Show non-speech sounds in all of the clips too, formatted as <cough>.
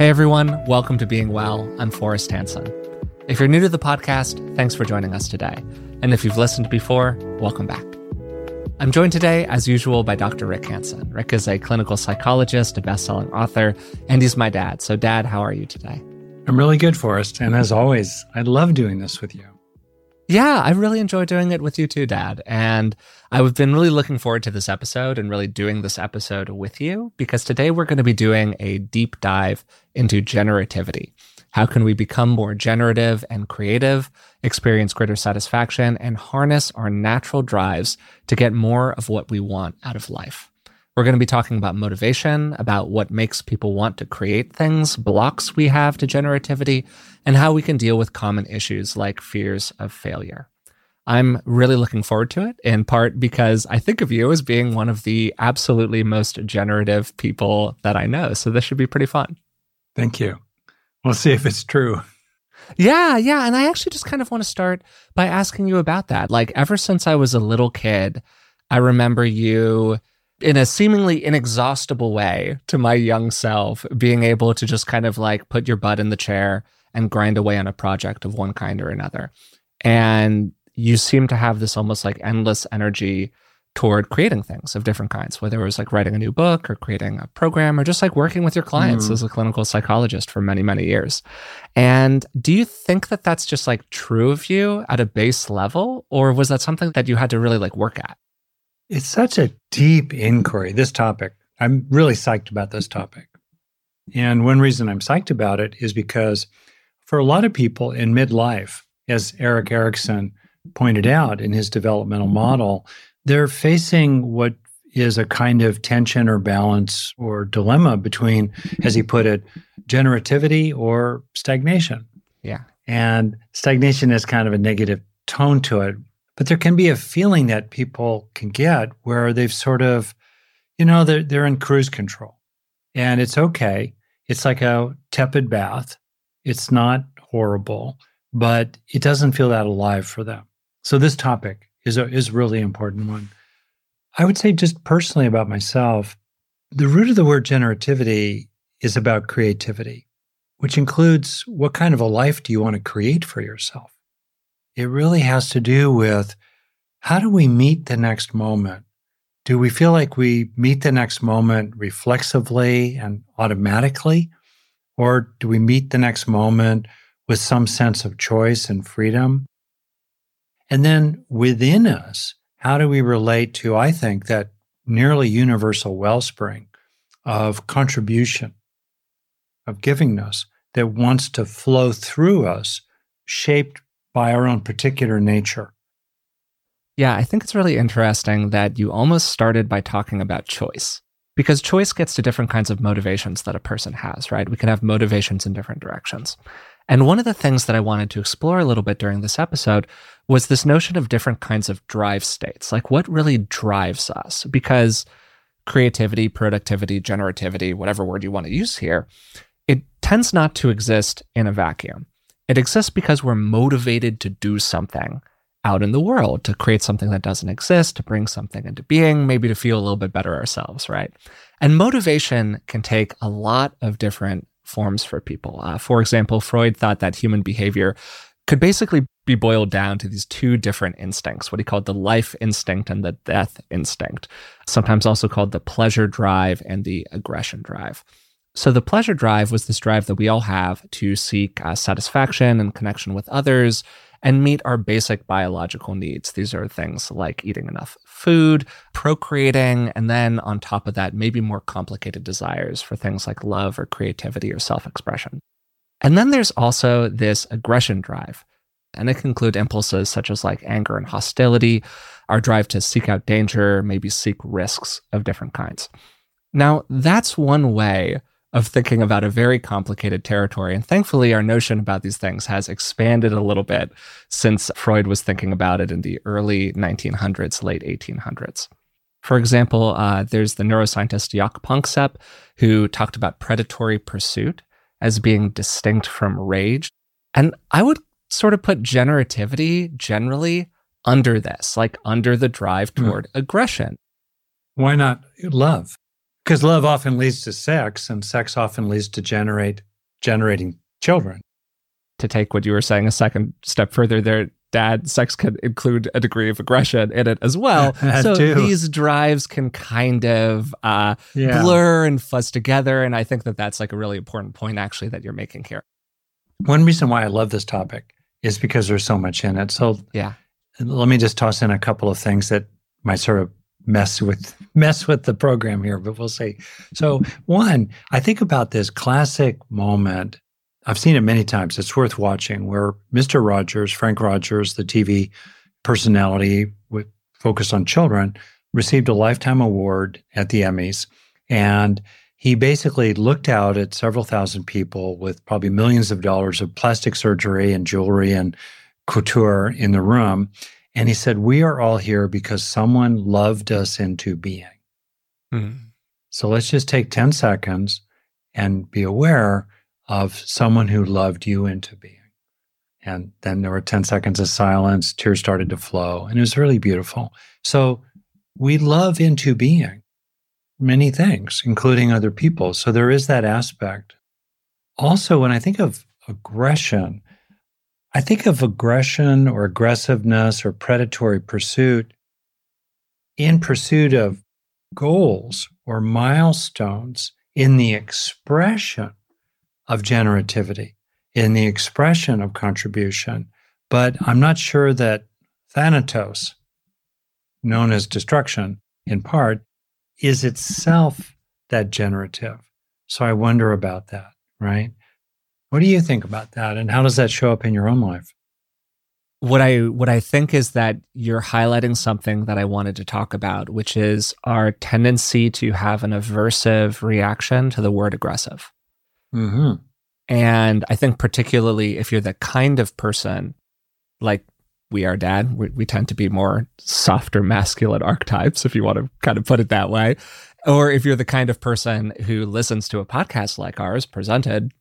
Hey everyone, welcome to Being Well. I'm Forrest Hanson. If you're new to the podcast, thanks for joining us today. And if you've listened before, welcome back. I'm joined today, as usual, by Dr. Rick Hanson. Rick is a clinical psychologist, a best-selling author, and he's my dad. So, Dad, how are you today? I'm really good, Forrest. And as always, I love doing this with you. Yeah, I really enjoy doing it with you too, Dad. And I've been really looking forward to this episode and really doing this episode with you because today we're going to be doing a deep dive into generativity. How can we become more generative and creative, experience greater satisfaction, and harness our natural drives to get more of what we want out of life? We're going to be talking about motivation, about what makes people want to create things, blocks we have to generativity, and how we can deal with common issues like fears of failure. I'm really looking forward to it, in part because I think of you as being one of the absolutely most generative people that I know. So this should be pretty fun. Thank you. We'll see if it's true. Yeah, yeah. And I actually just kind of want to start by asking you about that. Like, ever since I was a little kid, I remember you in a seemingly inexhaustible way to my young self, being able to just kind of like put your butt in the chair and grind away on a project of one kind or another. And you seem to have this almost like endless energy toward creating things of different kinds, whether it was like writing a new book or creating a program or just like working with your clients mm. as a clinical psychologist for many, many years. And do you think that that's just like true of you at a base level? Or was that something that you had to really like work at? It's such a deep inquiry, this topic. I'm really psyched about this topic. And one reason I'm psyched about it is because for a lot of people in midlife, as Erik Erikson pointed out in his developmental model, they're facing what is a kind of tension or balance or dilemma between, as he put it, generativity or stagnation. Yeah. And stagnation has kind of a negative tone to it, but there can be a feeling that people can get where they've sort of, you know, they're, they're in cruise control and it's okay. It's like a tepid bath. It's not horrible, but it doesn't feel that alive for them. So this topic is a is really important one. I would say just personally about myself, the root of the word generativity is about creativity, which includes what kind of a life do you want to create for yourself? It really has to do with how do we meet the next moment? Do we feel like we meet the next moment reflexively and automatically? Or do we meet the next moment with some sense of choice and freedom? And then within us, how do we relate to, I think, that nearly universal wellspring of contribution, of givingness that wants to flow through us, shaped by our own particular nature. Yeah, I think it's really interesting that you almost started by talking about choice because choice gets to different kinds of motivations that a person has, right? We can have motivations in different directions. And one of the things that I wanted to explore a little bit during this episode was this notion of different kinds of drive states. Like what really drives us? Because creativity, productivity, generativity, whatever word you want to use here, it tends not to exist in a vacuum. It exists because we're motivated to do something out in the world, to create something that doesn't exist, to bring something into being, maybe to feel a little bit better ourselves, right? And motivation can take a lot of different forms for people. Uh, for example, Freud thought that human behavior could basically be boiled down to these two different instincts, what he called the life instinct and the death instinct, sometimes also called the pleasure drive and the aggression drive. So, the pleasure drive was this drive that we all have to seek uh, satisfaction and connection with others and meet our basic biological needs. These are things like eating enough food, procreating, and then on top of that, maybe more complicated desires for things like love or creativity or self expression. And then there's also this aggression drive. And it can include impulses such as like anger and hostility, our drive to seek out danger, maybe seek risks of different kinds. Now, that's one way of thinking about a very complicated territory. And thankfully, our notion about these things has expanded a little bit since Freud was thinking about it in the early 1900s, late 1800s. For example, uh, there's the neuroscientist Jaak Panksepp, who talked about predatory pursuit as being distinct from rage. And I would sort of put generativity generally under this, like under the drive hmm. toward mm. aggression. Why not love? Because love often leads to sex, and sex often leads to generate generating children. To take what you were saying a second step further there, dad, sex can include a degree of aggression in it as well. <laughs> so too. these drives can kind of uh, Yeah. blur and fuzz together. And I think that that's like a really important point, actually, that you're making here. One reason why I love this topic is because there's so much in it. So Yeah. let me just toss in a couple of things that might sort of mess with mess with the program here, but we'll see. So one, I think about this classic moment. I've seen it many times. It's worth watching where Mr. Rogers, Fred Rogers, the TV personality with focus on children, received a lifetime award at the Emmys. And he basically looked out at several thousand people with probably millions of dollars of plastic surgery and jewelry and couture in the room. And he said, We are all here because someone loved us into being. Hmm. So let's just take 10 seconds and be aware of someone who loved you into being. And then there were 10 seconds of silence, tears started to flow, and it was really beautiful. So we love into being many things, including other people. So there is that aspect. Also, when I think of aggression, I think of aggression or aggressiveness or predatory pursuit in pursuit of goals or milestones in the expression of generativity, in the expression of contribution. But I'm not sure that Thanatos, known as destruction in part, is itself that generative. So I wonder about that, right? What do you think about that? And how does that show up in your own life? what I what I think is that you're highlighting something that I wanted to talk about, which is our tendency to have an aversive reaction to the word aggressive. Mm-hmm. And I think particularly if you're the kind of person like we are dad, we, we tend to be more softer masculine archetypes, if you want to kind of put it that way. Or if you're the kind of person who listens to a podcast like ours presented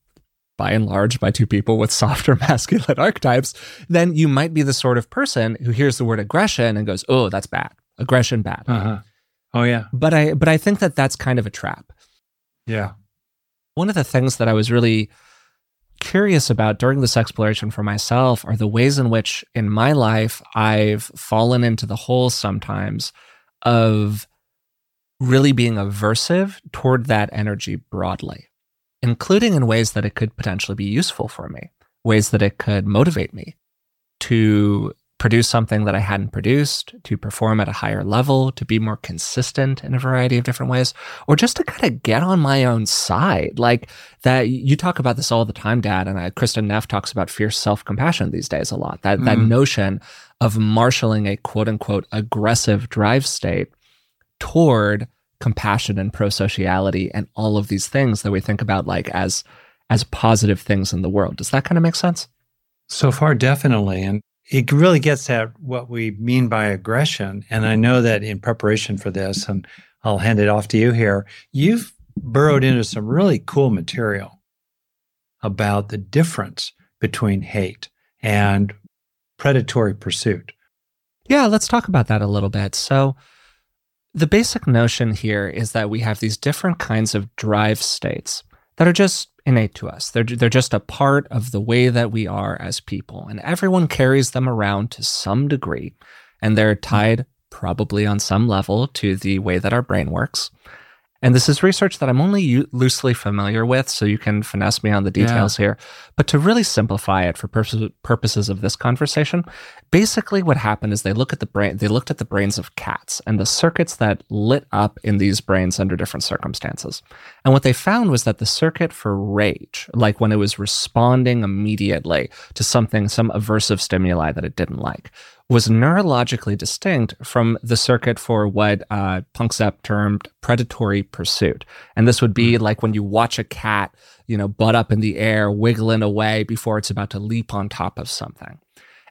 by and large by two people with softer <laughs> masculine archetypes, then you might be the sort of person who hears the word aggression and goes, "Oh, that's bad. Aggression bad." Uh-huh. Oh yeah. But I but I think that that's kind of a trap. Yeah. One of the things that I was really curious about during this exploration for myself are the ways in which in my life I've fallen into the hole sometimes of really being aversive toward that energy broadly, including in ways that it could potentially be useful for me, ways that it could motivate me to produce something that I hadn't produced, to perform at a higher level, to be more consistent in a variety of different ways, or just to kind of get on my own side. Like that, you talk about this all the time, Dad, and I, Kristin Neff talks about fierce self compassion these days a lot. That that Mhm. notion of marshaling a quote unquote aggressive drive state toward compassion and pro-sociality and all of these things that we think about like as as positive things in the world. Does that kind of make sense? So far, definitely. And it really gets at what we mean by aggression. And I know that in preparation for this, and I'll hand it off to you here, you've burrowed into some really cool material about the difference between hate and predatory pursuit. Yeah, let's talk about that a little bit. So, the basic notion here is that we have these different kinds of drive states that are just innate to us. They're, they're just a part of the way that we are as people, and everyone carries them around to some degree, and they're tied probably on some level to the way that our brain works. And this is research that I'm only u- loosely familiar with, so you can finesse me on the Yeah. details here. But to really simplify it for purposes purposes of this conversation, basically what happened is they look at the brain they looked at the brains of cats and the circuits that lit up in these brains under different circumstances. And what they found was that the circuit for rage, like when it was responding immediately to something, some aversive stimuli that it didn't like, was neurologically distinct from the circuit for what uh, termed predatory pursuit. And this would be like when you watch a cat, you know, butt up in the air, wiggling away before it's about to leap on top of something.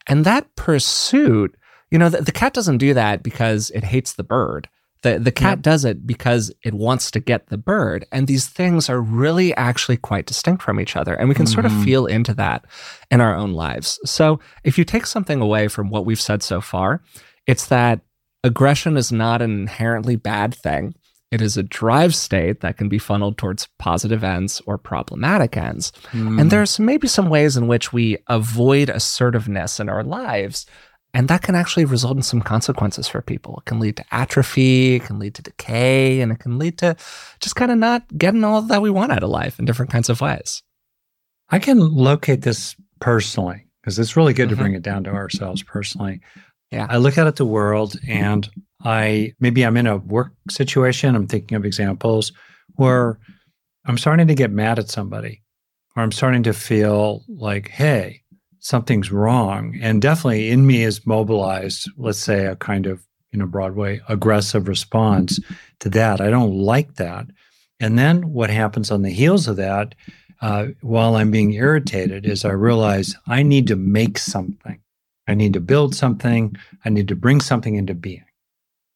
And that pursuit, you know, the, the cat doesn't do that because it hates the bird. The, the cat Yep. does it because it wants to get the bird. And these things are really actually quite distinct from each other. And we can sort of Mhm. feel into that in our own lives. So if you take something away from what we've said so far, it's that aggression is not an inherently bad thing. It is a drive state that can be funneled towards positive ends or problematic ends. Mm. And there's maybe some ways in which we avoid assertiveness in our lives. And that can actually result in some consequences for people. It can lead to atrophy, it can lead to decay, and it can lead to just kind of not getting all that we want out of life in different kinds of ways. I can locate this personally because it's really good Mhm. to bring it down to ourselves personally. Yeah. I look out at the world and I maybe I'm in a work situation, I'm thinking of examples where I'm starting to get mad at somebody or I'm starting to feel like, hey, something's wrong. And definitely in me is mobilized, let's say a kind of, you know, Broadway aggressive response to that. I don't like that. And then what happens on the heels of that uh, while I'm being irritated is I realize I need to make something. I need to build something. I need to bring something into being.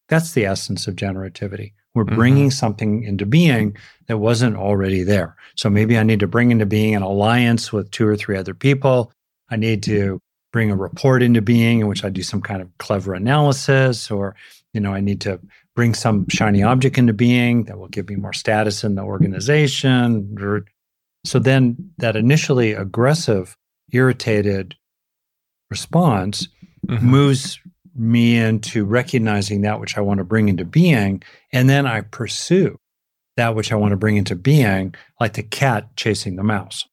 That's the essence of generativity. We're Mhm. bringing something into being that wasn't already there. So maybe I need to bring into being an alliance with two or three other people. I need to bring a report into being in which I do some kind of clever analysis, or you know, I need to bring some shiny object into being that will give me more status in the organization. So then that initially aggressive, irritated response mm-hmm. moves me into recognizing that which I want to bring into being. And then I pursue that which I want to bring into being, like the cat chasing the mouse.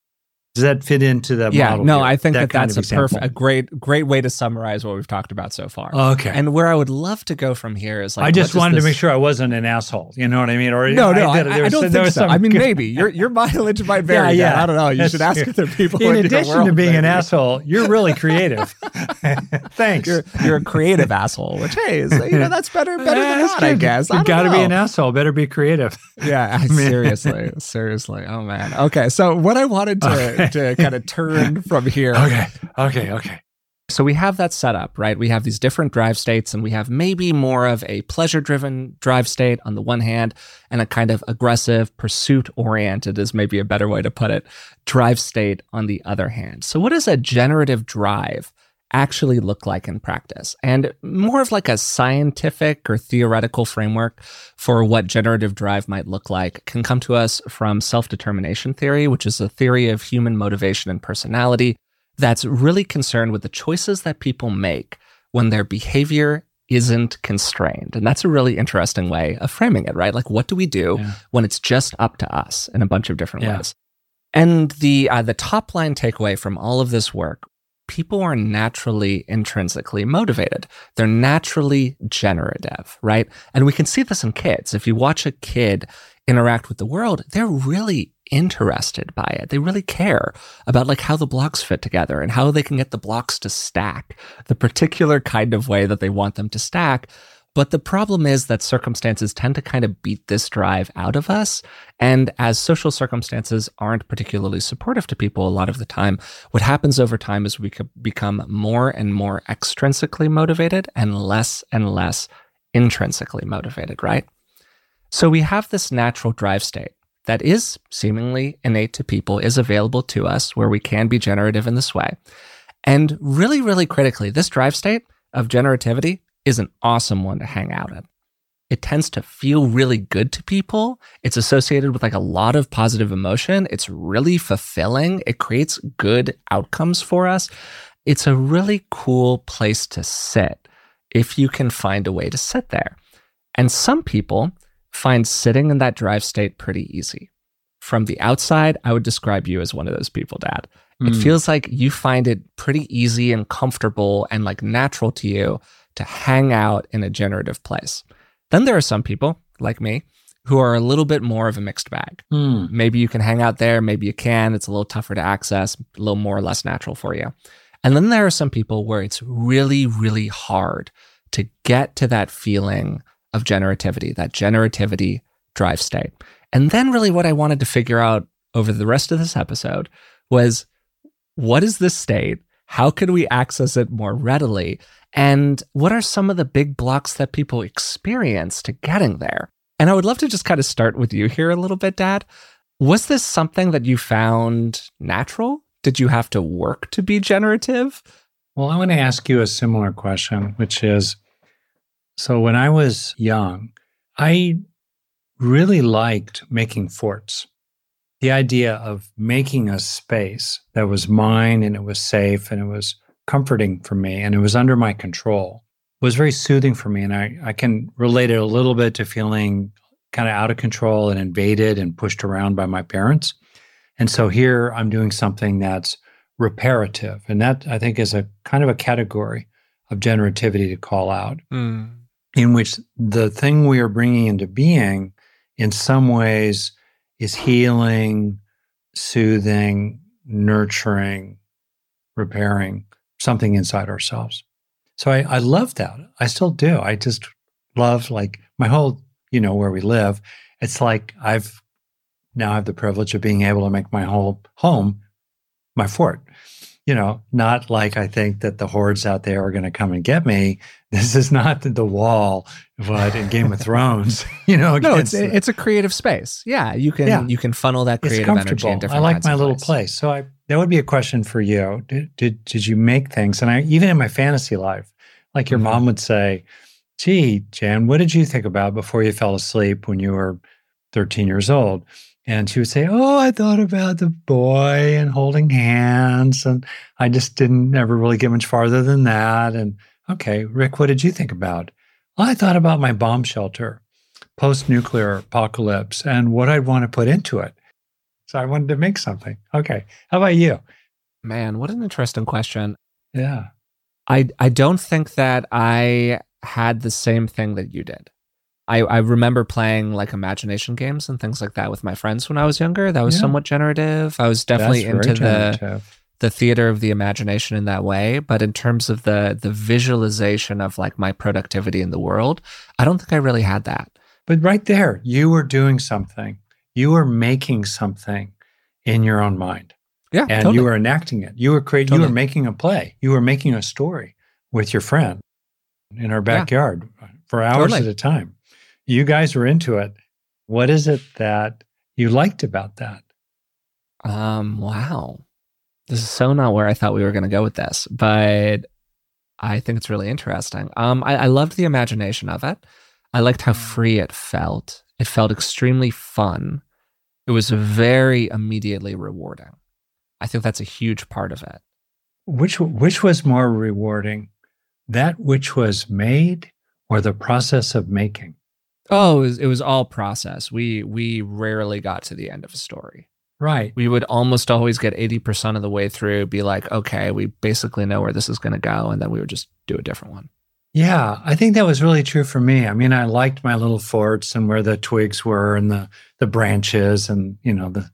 Does that fit into that yeah, model? no, here? I think that, kind that's a perfect, a great, great way to summarize what we've talked about so far. Okay. and where I would love to go from here is like, I just wanted to make sure I wasn't an asshole. You know what I mean? Or No, no, I, I, was- don't think so. I mean, maybe your your mileage <laughs> might vary. Yeah, yeah. I don't know. You That's should ask true. other people. In in addition to being an asshole, you're really <laughs> creative. <laughs> Thanks. you're you're a creative asshole. Which hey, is, you know that's better better Yeah, than not, I guess. I You got to be an asshole. Better be creative. Yeah, seriously, seriously. Oh man. Okay, so what I wanted to Okay. <laughs> to kind of turn from here. Okay. Okay. Okay. So we have that set up, right? We have these different drive states, and we have maybe more of a pleasure driven drive state on the one hand, and a kind of aggressive, pursuit oriented, is maybe a better way to put it, drive state on the other hand. So, what is a generative drive actually look like in practice? And more of like a scientific or theoretical framework for what generative drive might look like can come to us from self determination theory, which is a theory of human motivation and personality that's really concerned with the choices that people make when their behavior isn't constrained. And that's a really interesting way of framing it, right? Like, what do we do Yeah. when it's just up to us in a bunch of different Yeah. ways? And the uh, the top line takeaway from all of this work, people are naturally intrinsically motivated. They're naturally generative, right? And we can see this in kids. If you watch a kid interact with the world, they're really interested by it. They really care about like how the blocks fit together and how they can get the blocks to stack the particular kind of way that they want them to stack. But the problem is that circumstances tend to kind of beat this drive out of us. And as social circumstances aren't particularly supportive to people a lot of the time, what happens over time is we become more and more extrinsically motivated and less and less intrinsically motivated, right? So we have this natural drive state that is seemingly innate to people, is available to us where we can be generative in this way. And really, really critically, this drive state of generativity is an awesome one to hang out in. It tends to feel really good to people. It's associated with like a lot of positive emotion. It's really fulfilling. It creates good outcomes for us. It's a really cool place to sit if you can find a way to sit there. And some people find sitting in that drive state pretty easy. From the outside, I would describe you as one of those people, Dad. It Mm. feels like you find it pretty easy and comfortable and like natural to you to hang out in a generative place. Then there are some people like me who are a little bit more of a mixed bag. Mm. Maybe you can hang out there, maybe you can. It's a little tougher to access, a little more or less natural for you. And then there are some people where it's really, really hard to get to that feeling of generativity, that generativity drive state. And then, really, what I wanted to figure out over the rest of this episode was what is this state? How can we access it more readily? And what are some of the big blocks that people experience to getting there? And I would love to just kind of start with you here a little bit, Dad. Was this something that you found natural? Did you have to work to be generative? Well, I want to ask you a similar question, which is so when I was young, I really liked making forts. The idea of making a space that was mine and it was safe and it was comforting for me and it was under my control was very soothing for me. And I, I can relate it a little bit to feeling kind of out of control and invaded and pushed around by my parents. And so here I'm doing something that's reparative. And that I think is a kind of a category of generativity to call out, mm. in which the thing we are bringing into being in some ways is healing, soothing, nurturing, repairing something inside ourselves. So I, I love that. I still do. I just love like my whole, you know, where we live. It's like I've now have the privilege of being able to make my whole home my fort. You know, not like I think that the hordes out there are going to come and get me. <laughs> This is not the wall, but in Game of <laughs> Thrones, <laughs> you know. No, it's the, it's a creative space. Yeah, you can yeah. you can funnel that creative energy in different. I like my little place. place. So I that would be a question for you. Did, did did you make things? And I even in my fantasy life, like your mm-hmm. mom would say, "Gee, Jan, what did you think about before you fell asleep when you were 13 years old?" And she would say, "Oh, I thought about the boy and holding hands, and I just didn't ever really get much farther than that." And okay, Rick, what did you think about? Well, I thought about my bomb shelter, post-nuclear apocalypse, and what I'd want to put into it. So I wanted to make something. Okay. How about you? Man, what an interesting question. Yeah. I I don't think that I had the same thing that you did. I, I remember playing like imagination games and things like that with my friends when I was younger. That was yeah. somewhat generative. I was definitely into the the theater of the imagination in that way. But in terms of the the visualization of like my productivity in the world, I don't think I really had that. But right there, you were doing something you were making something in your own mind. Yeah. And totally. you were enacting it. You were creating, totally. you were making a play. You were making a story with your friend in our backyard yeah. for hours totally. at a time. You guys were into it. What is it that you liked about that? Um, wow. This is so not where I thought we were going to go with this, but I think it's really interesting. Um, I, I loved the imagination of it. I liked how mm. free it felt. It felt extremely fun. It was very immediately rewarding. I think that's a huge part of it. Which which was more rewarding, that which was made or the process of making? Oh, it was, it was all process. We we rarely got to the end of a story. Right. We would almost always get 80% of the way through, be like, okay, we basically know where this is going to go. And then we would just do a different one. Yeah, I think that was really true for me. I mean, I liked my little forts and where the twigs were and the the branches and you know the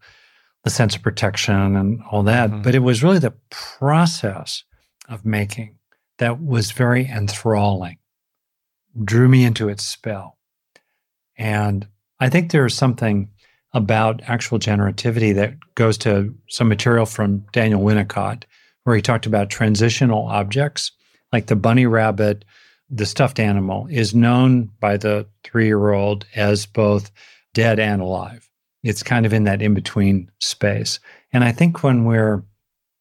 the sense of protection and all that. Mm-hmm. But it was really the process of making that was very enthralling, drew me into its spell. And I think there's something about actual generativity that goes to some material from Daniel Winnicott, where he talked about transitional objects, like the bunny rabbit the stuffed animal is known by the three year old as both dead and alive. It's kind of in that in between space. And I think when we're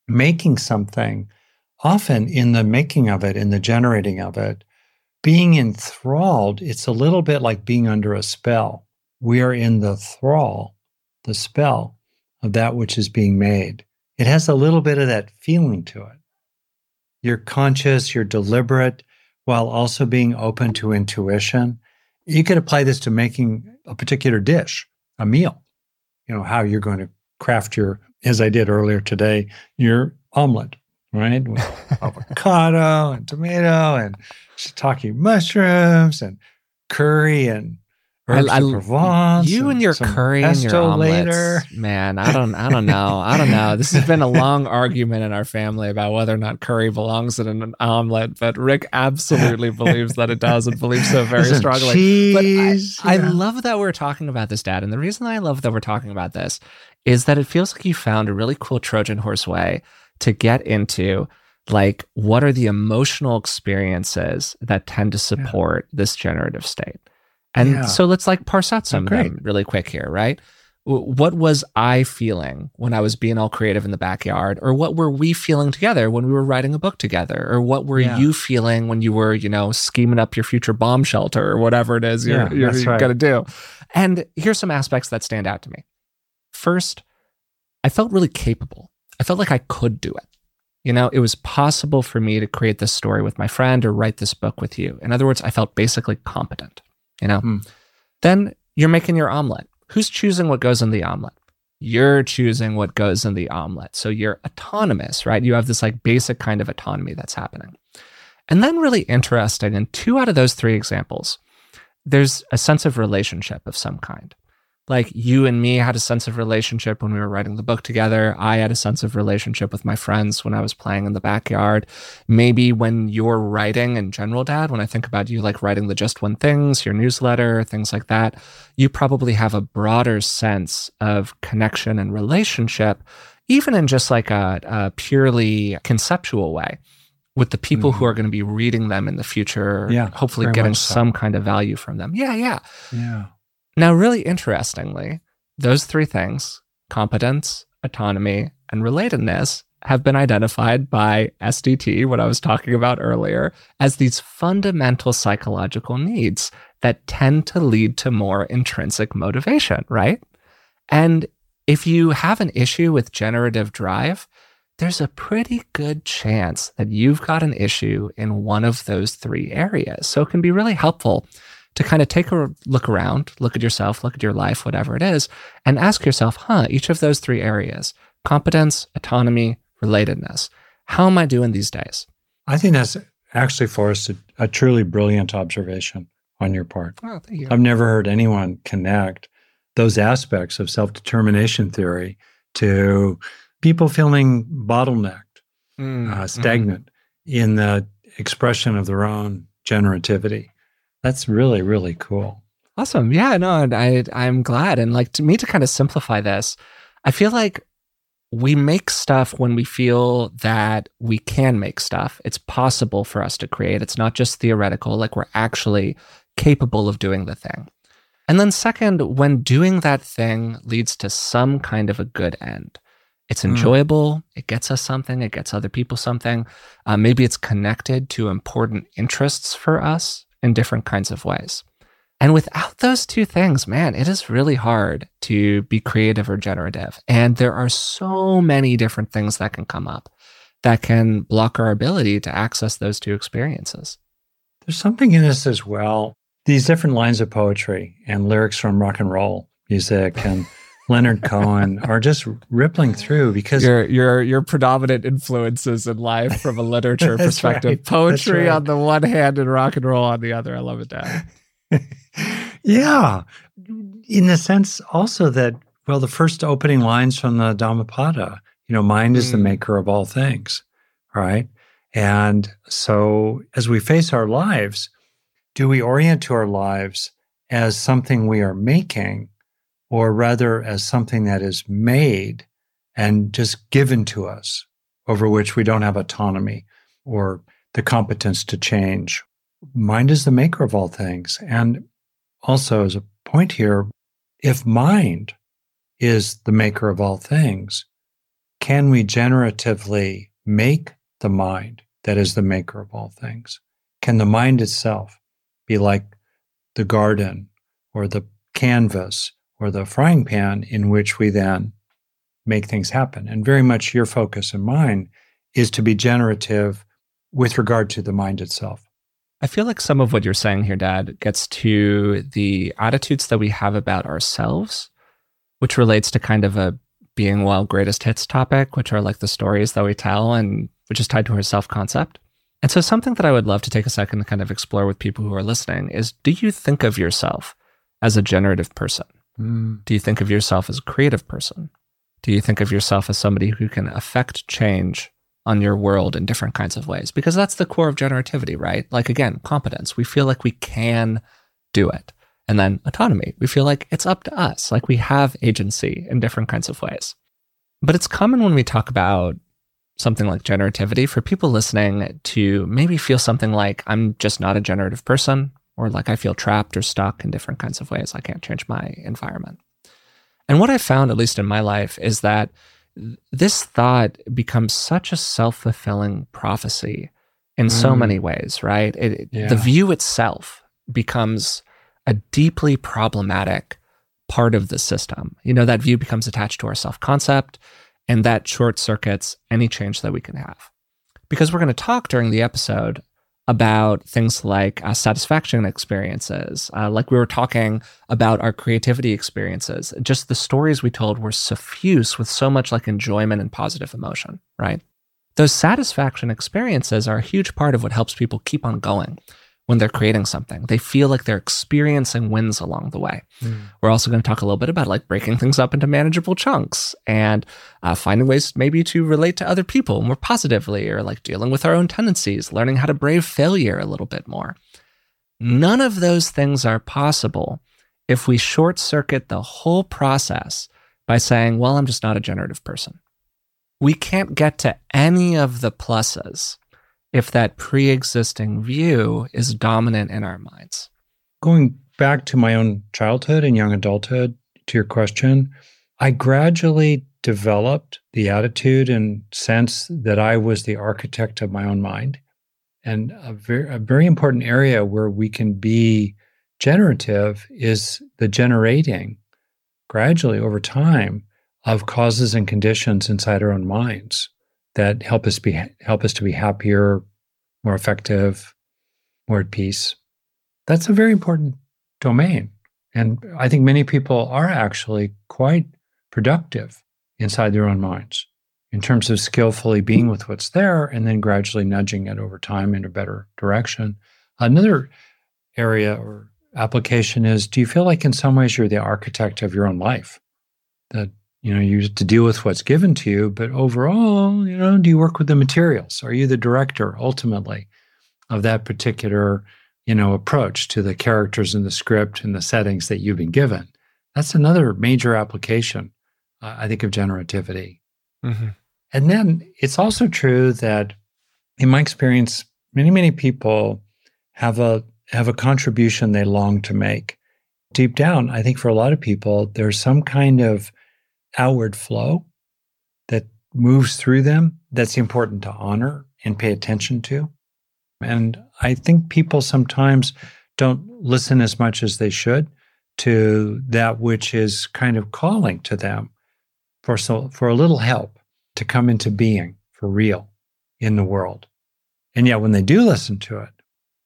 making something, often in the making of it, in the generating of it, being enthralled, it's a little bit like being under a spell. We are in the thrall, the spell of that which is being made. It has a little bit of that feeling to it. You're conscious, you're deliberate, while also being open to intuition. You could apply this to making a particular dish, a meal. You know, how you're going to craft your, as I did earlier today, your omelet, right? With <laughs> avocado and tomato and shiitake mushrooms and curry and Herbs I, I, Provence you and your curry and your omelets, later. man. I don't, I don't know. I don't know. This has been a long <laughs> argument in our family about whether or not curry belongs in an omelet. But Rick absolutely believes that it does and believes so very strongly. Cheese, but I, yeah. I love that we're talking about this, Dad. And the reason I love that we're talking about this is that it feels like you found a really cool Trojan horse way to get into like what are the emotional experiences that tend to support yeah. this generative state. And yeah. so let's like parse out some oh, of them really quick here, right? what was I feeling when I was being all creative in the backyard? Or what were we feeling together when we were writing a book together? Or what were yeah. you feeling when you were, you know, scheming up your future bomb shelter or whatever it is you're, you're, you're right. going to do? And here's some aspects that stand out to me. First, I felt really capable. I felt like I could do it. You know, it was possible for me to create this story with my friend or write this book with you. In other words, I felt basically competent, you know? Hmm. Then you're making your omelet who's choosing what goes in the omelet? You're choosing what goes in the omelet. So you're autonomous, right? You have this like basic kind of autonomy that's happening. And then, really interesting, in two out of those three examples, there's a sense of relationship of some kind like you and me had a sense of relationship when we were writing the book together. I had a sense of relationship with my friends when I was playing in the backyard. Maybe when you're writing in general, Dad, when I think about you like writing the Just One Things, your newsletter, things like that, you probably have a broader sense of connection and relationship, even in just like a, a purely conceptual way with the people mm-hmm. who are going to be reading them in the future, yeah, hopefully getting so. some kind of value from them. Yeah, yeah. Yeah. Now, really interestingly, those three things competence, autonomy, and relatedness have been identified by SDT, what I was talking about earlier, as these fundamental psychological needs that tend to lead to more intrinsic motivation, right? And if you have an issue with generative drive, there's a pretty good chance that you've got an issue in one of those three areas. So it can be really helpful to kind of take a look around, look at yourself, look at your life, whatever it is, and ask yourself, huh, each of those three areas competence, autonomy, relatedness. How am I doing these days? I think that's actually, Forrest, a, a truly brilliant observation on your part. Oh, thank you. I've never heard anyone connect those aspects of self determination theory to people feeling bottlenecked, mm, uh, stagnant mm. in the expression of their own generativity. That's really, really cool. Awesome. Yeah, no, I I'm glad. And like to me to kind of simplify this, I feel like we make stuff when we feel that we can make stuff. It's possible for us to create. It's not just theoretical, like we're actually capable of doing the thing. And then, second, when doing that thing leads to some kind of a good end, it's hmm. enjoyable, mm. it gets us something, it gets other people something. Uh, maybe it's connected to important interests for us in different kinds of ways. And without those two things, man, it is really hard to be creative or generative. And there are so many different things that can come up that can block our ability to access those two experiences. There's something in this as well. These different lines of poetry and lyrics from rock and roll music and <laughs> Leonard Cohen are just rippling through because your your your predominant influences in life from a literature <laughs> perspective. Right. Poetry right. on the one hand and rock and roll on the other. I love it, Dad. <laughs> yeah. In the sense also that, well, the first opening lines from the Dhammapada, you know, mind is mm. the maker of all things. Right. And so as we face our lives, do we orient to our lives as something we are making? Or rather as something that is made and just given to us, over which we don't have autonomy or the competence to change. Mind is the maker of all things. And also, as a point here, if mind is the maker of all things, can we generatively make the mind that is the maker of all things? Can the mind itself be like the garden or the canvas or the frying pan in which we then make things happen. And very much your focus and mine is to be generative with regard to the mind itself. I feel like some of what you're saying here, Dad, gets to the attitudes that we have about ourselves, which relates to kind of a being well greatest hits topic, which are like the stories that we tell and which is tied to our self concept. And so, something that I would love to take a second to kind of explore with people who are listening is do you think of yourself as a generative person? Mm. Do you think of yourself as a creative person? Do you think of yourself as somebody who can affect change on your world in different kinds of ways? Because that's the core of generativity, right? Like, again, competence. We feel like we can do it. And then autonomy. We feel like it's up to us, like we have agency in different kinds of ways. But it's common when we talk about something like generativity for people listening to maybe feel something like, I'm just not a generative person or like I feel trapped or stuck in different kinds of ways. I can't change my environment. And what I found, at least in my life, is that this thought becomes such a self fulfilling prophecy in so Mm. many ways, right? It, Yeah. The view itself becomes a deeply problematic part of the system. You know, that view becomes attached to our self concept, and that short circuits any change that we can have. Because we're going to talk during the episode about things like uh, satisfaction experiences, uh, like we were talking about our creativity experiences. Just the stories we told were suffused with so much like enjoyment and positive emotion, right? Those satisfaction experiences are a huge part of what helps people keep on going when they're creating something. They feel like they're experiencing wins along the way. We're also going to talk a little bit about like breaking things up into manageable chunks and uh, finding ways maybe to relate to other people more positively or like dealing with our own tendencies, learning how to brave failure a little bit more. None of those things are possible if we short circuit the whole process by saying, well, I'm just not a generative person. We can't get to any of the pluses if that pre existing view is dominant in our minds. Going back to my own childhood and young adulthood, to your question, I gradually developed the attitude and sense that I was the architect of my own mind. And a very, a very important area where we can be generative is the generating gradually over time of causes and conditions inside our own minds that help us be help us to be happier, more effective, more at peace. That's a very important domain. And I think many people are actually quite productive inside their own minds in terms of skillfully being with what's there and then gradually nudging it over time in a better direction. Another area or application is do you feel like in some ways you're the architect of your own life? That you know you have to deal with what's given to you, but overall, you know, do you work with the materials? Are you the director ultimately of that particular you know approach to the characters in the script and the settings that you've been given? That's another major application, uh, I think, of generativity. Mm-hmm. And then it's also true that, in my experience, many many people have a have a contribution they long to make. Deep down, I think for a lot of people, there's some kind of outward flow that moves through them that's important to honor and pay attention to. And I think people sometimes don't listen as much as they should to that which is kind of calling to them for so for a little help to come into being for real in the world. And yet when they do listen to it,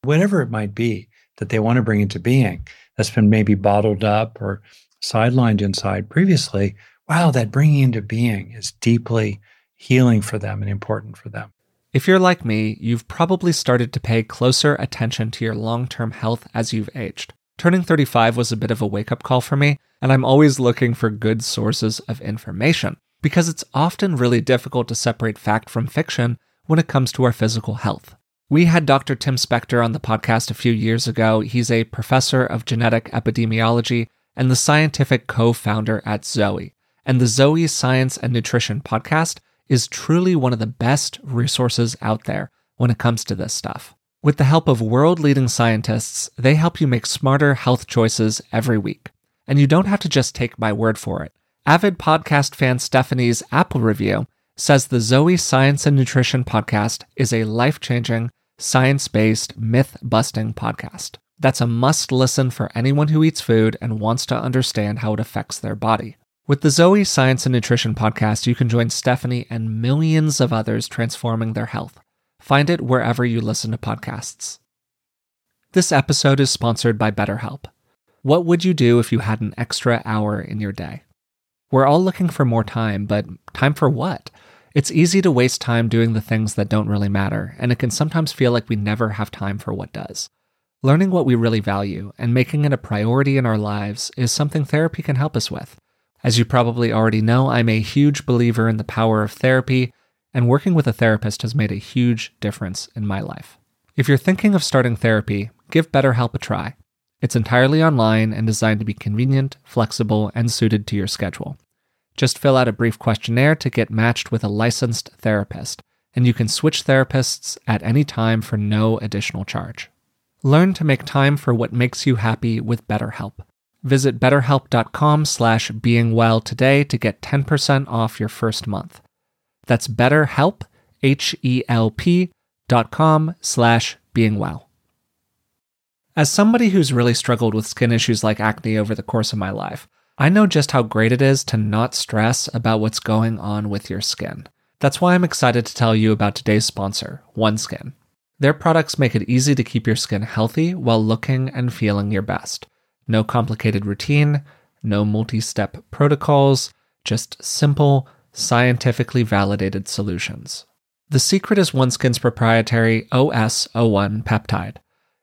whatever it might be that they want to bring into being that's been maybe bottled up or sidelined inside previously, wow, that bringing into being is deeply healing for them and important for them. If you're like me, you've probably started to pay closer attention to your long term health as you've aged. Turning 35 was a bit of a wake up call for me, and I'm always looking for good sources of information because it's often really difficult to separate fact from fiction when it comes to our physical health. We had Dr. Tim Spector on the podcast a few years ago. He's a professor of genetic epidemiology and the scientific co founder at Zoe. And the Zoe Science and Nutrition podcast is truly one of the best resources out there when it comes to this stuff. With the help of world leading scientists, they help you make smarter health choices every week. And you don't have to just take my word for it. Avid podcast fan Stephanie's Apple review says the Zoe Science and Nutrition podcast is a life changing, science based, myth busting podcast. That's a must listen for anyone who eats food and wants to understand how it affects their body. With the Zoe Science and Nutrition podcast, you can join Stephanie and millions of others transforming their health. Find it wherever you listen to podcasts. This episode is sponsored by BetterHelp. What would you do if you had an extra hour in your day? We're all looking for more time, but time for what? It's easy to waste time doing the things that don't really matter, and it can sometimes feel like we never have time for what does. Learning what we really value and making it a priority in our lives is something therapy can help us with. As you probably already know, I'm a huge believer in the power of therapy, and working with a therapist has made a huge difference in my life. If you're thinking of starting therapy, give BetterHelp a try. It's entirely online and designed to be convenient, flexible, and suited to your schedule. Just fill out a brief questionnaire to get matched with a licensed therapist, and you can switch therapists at any time for no additional charge. Learn to make time for what makes you happy with BetterHelp. Visit betterhelp.com slash beingwell today to get 10% off your first month. That's betterhelp, H-E-L-P dot com slash beingwell. As somebody who's really struggled with skin issues like acne over the course of my life, I know just how great it is to not stress about what's going on with your skin. That's why I'm excited to tell you about today's sponsor, OneSkin. Their products make it easy to keep your skin healthy while looking and feeling your best. No complicated routine, no multi step protocols, just simple, scientifically validated solutions. The secret is OneSkin's proprietary OS01 peptide.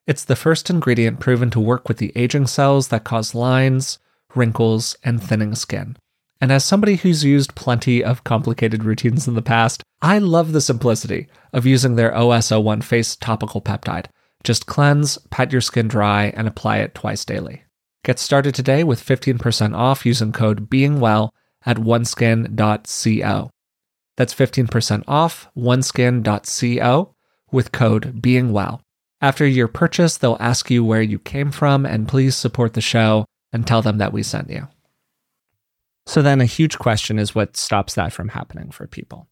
It's the first ingredient proven to work with the aging cells that cause lines, wrinkles, and thinning skin. And as somebody who's used plenty of complicated routines in the past, I love the simplicity of using their OS01 face topical peptide. Just cleanse, pat your skin dry, and apply it twice daily. Get started today with 15% off using code BEINGWELL at oneskin.co. That's 15% off oneskin.co with code BEINGWELL. After your purchase, they'll ask you where you came from, and please support the show and tell them that we sent you. So, then a huge question is what stops that from happening for people?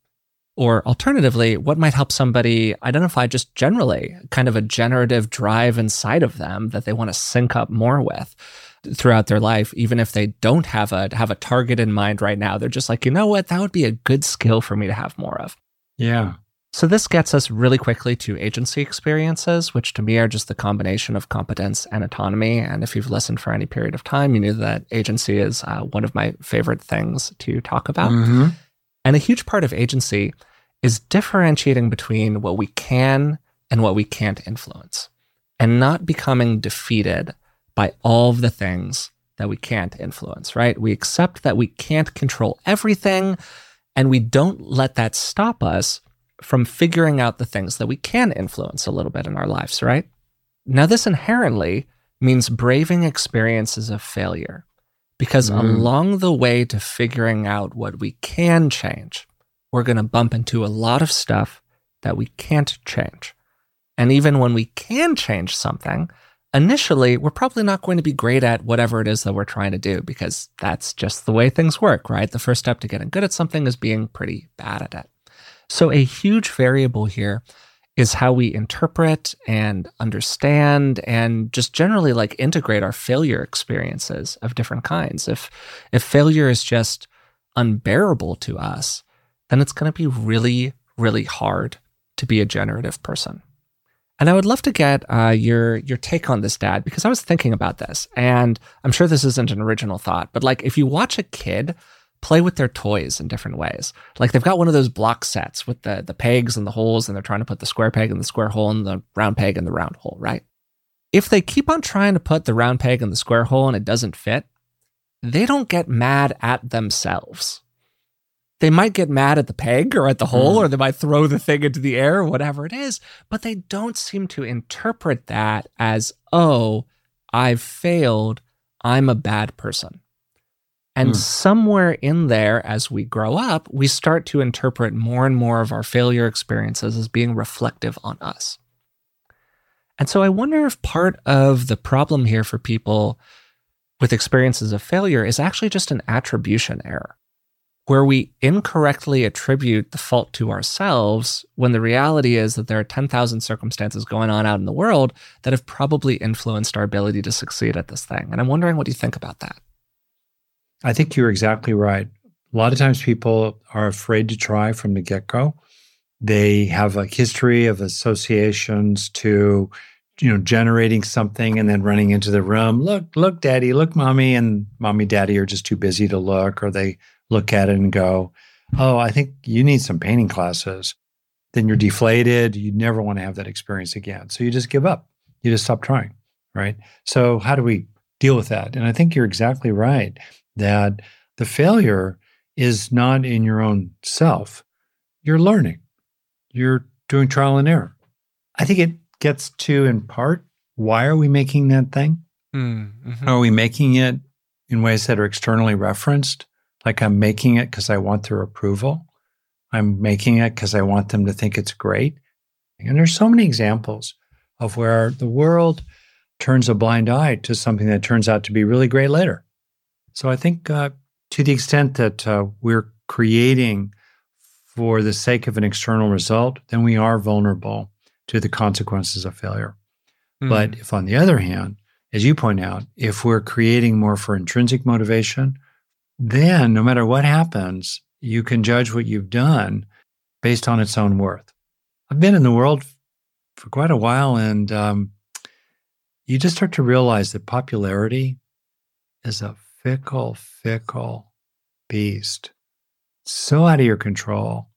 Or alternatively, what might help somebody identify just generally kind of a generative drive inside of them that they want to sync up more with throughout their life, even if they don't have a have a target in mind right now. They're just like, you know what, that would be a good skill for me to have more of. Yeah. So this gets us really quickly to agency experiences, which to me are just the combination of competence and autonomy. And if you've listened for any period of time, you know that agency is uh, one of my favorite things to talk about. Mm-hmm. And a huge part of agency is differentiating between what we can and what we can't influence and not becoming defeated by all of the things that we can't influence, right? We accept that we can't control everything and we don't let that stop us from figuring out the things that we can influence a little bit in our lives, right? Now, this inherently means braving experiences of failure because mm. along the way to figuring out what we can change, we're going to bump into a lot of stuff that we can't change. And even when we can change something, initially, we're probably not going to be great at whatever it is that we're trying to do because that's just the way things work, right? The first step to getting good at something is being pretty bad at it. So, a huge variable here is how we interpret and understand and just generally like integrate our failure experiences of different kinds. If if failure is just unbearable to us, then it's going to be really really hard to be a generative person. And I would love to get uh, your your take on this, Dad, because I was thinking about this, and I'm sure this isn't an original thought, but like if you watch a kid play with their toys in different ways. Like they've got one of those block sets with the the pegs and the holes, and they're trying to put the square peg in the square hole and the round peg in the round hole, right? If they keep on trying to put the round peg in the square hole and it doesn't fit, they don't get mad at themselves. They might get mad at the peg or at the hole, mm. or they might throw the thing into the air, or whatever it is, but they don't seem to interpret that as, oh, I've failed. I'm a bad person. And mm. somewhere in there, as we grow up, we start to interpret more and more of our failure experiences as being reflective on us. And so I wonder if part of the problem here for people with experiences of failure is actually just an attribution error, where we incorrectly attribute the fault to ourselves when the reality is that there are 10,000 circumstances going on out in the world that have probably influenced our ability to succeed at this thing. And I'm wondering what you think about that. I think you're exactly right. A lot of times people are afraid to try from the get go. They have a history of associations to, you know, generating something and then running into the room. Look, look, daddy, look, mommy. And mommy, daddy are just too busy to look, or they look at it and go, oh, I think you need some painting classes. Then you're deflated. You never want to have that experience again. So you just give up. You just stop trying. Right. So, how do we deal with that? And I think you're exactly right that the failure is not in your own self. You're learning, you're doing trial and error. I think it gets to, in part, why are we making that thing? Mm-hmm. Are we making it in ways that are externally referenced? Like I'm making it because I want their approval. I'm making it because I want them to think it's great. And there's so many examples of where the world turns a blind eye to something that turns out to be really great later. So I think uh, to the extent that uh, we're creating for the sake of an external result, then we are vulnerable to the consequences of failure. Mm. But if, on the other hand, as you point out, if we're creating more for intrinsic motivation, then no matter what happens, you can judge what you've done based on its own worth. I've been in the world for quite a while, and um, you just start to realize that popularity is a fickle, fickle beast. So out of your control.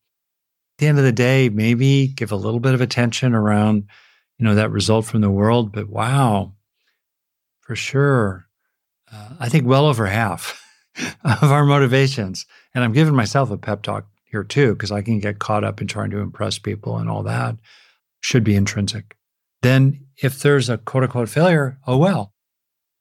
At the end of the day, maybe give a little bit of attention around, you know, that result from the world. But wow, for sure, uh, I think well over half <laughs> of our motivations. And I'm giving myself a pep talk here too, because I can get caught up in trying to impress people and all that should be intrinsic. Then if there's a quote unquote failure, oh well.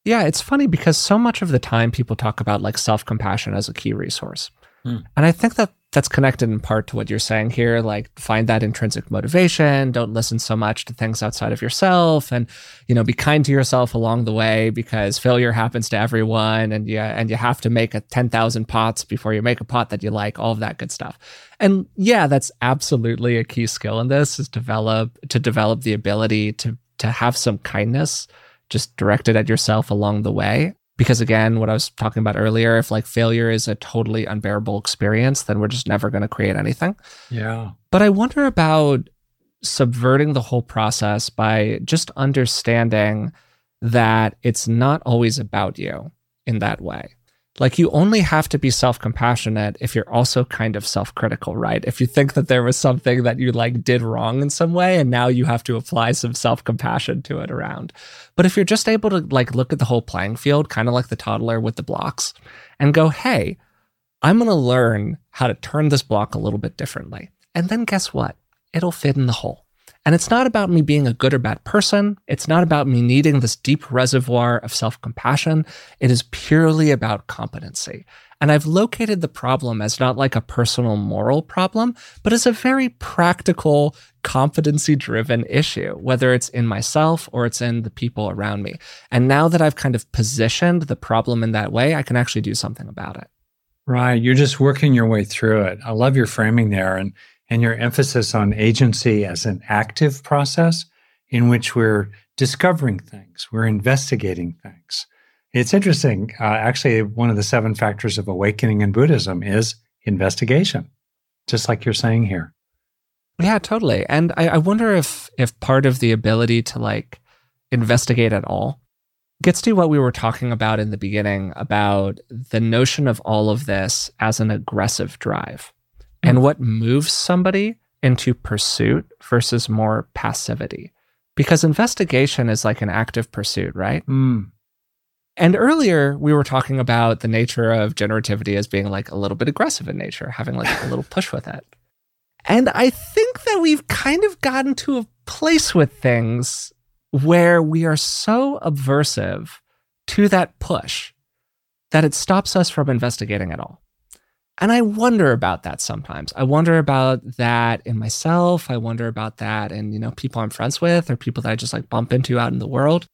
Yeah, it's funny because so much of the time people talk about like self compassion as a key resource. Hmm. And I think that that's connected in part to what you're saying here. Like, find that intrinsic motivation. Don't listen so much to things outside of yourself, and you know, be kind to yourself along the way because failure happens to everyone, and yeah, and you have to make a ten thousand pots before you make a pot that you like. All of that good stuff. And yeah, that's absolutely a key skill in this is develop to develop the ability to to have some kindness just directed at yourself along the way. Because again, what I was talking about earlier, if like failure is a totally unbearable experience, then we're just never going to create anything. Yeah. But I wonder about subverting the whole process by just understanding that it's not always about you in that way. Like you only have to be self-compassionate if you're also kind of self-critical, right? If you think that there was something that you like did wrong in some way and now you have to apply some self-compassion to it around. But if you're just able to like look at the whole playing field, kind of like the toddler with the blocks and go, "Hey, I'm going to learn how to turn this block a little bit differently." And then guess what? It'll fit in the hole. And it's not about me being a good or bad person. It's not about me needing this deep reservoir of self compassion. It is purely about competency. And I've located the problem as not like a personal moral problem, but as a very practical, competency driven issue, whether it's in myself or it's in the people around me. And now that I've kind of positioned the problem in that way, I can actually do something about it. Right. You're just working your way through it. I love your framing there. And and your emphasis on agency as an active process in which we're discovering things, we're investigating things. It's interesting. Uh, actually, one of the seven factors of awakening in Buddhism is investigation, just like you're saying here. Yeah, totally. And I, I wonder if if part of the ability to like investigate at all gets to what we were talking about in the beginning about the notion of all of this as an aggressive drive and what moves somebody into pursuit versus more passivity. Because investigation is like an active pursuit, right? Mm. And earlier, we were talking about the nature of generativity as being like a little bit aggressive in nature, having like a little <laughs> push with it. And I think that we've kind of gotten to a place with things where we are so aversive to that push that it stops us from investigating at all. And I wonder about that sometimes. I wonder about that in myself. I wonder about that in, you know, people I'm friends with or people that I just like bump into out in the world.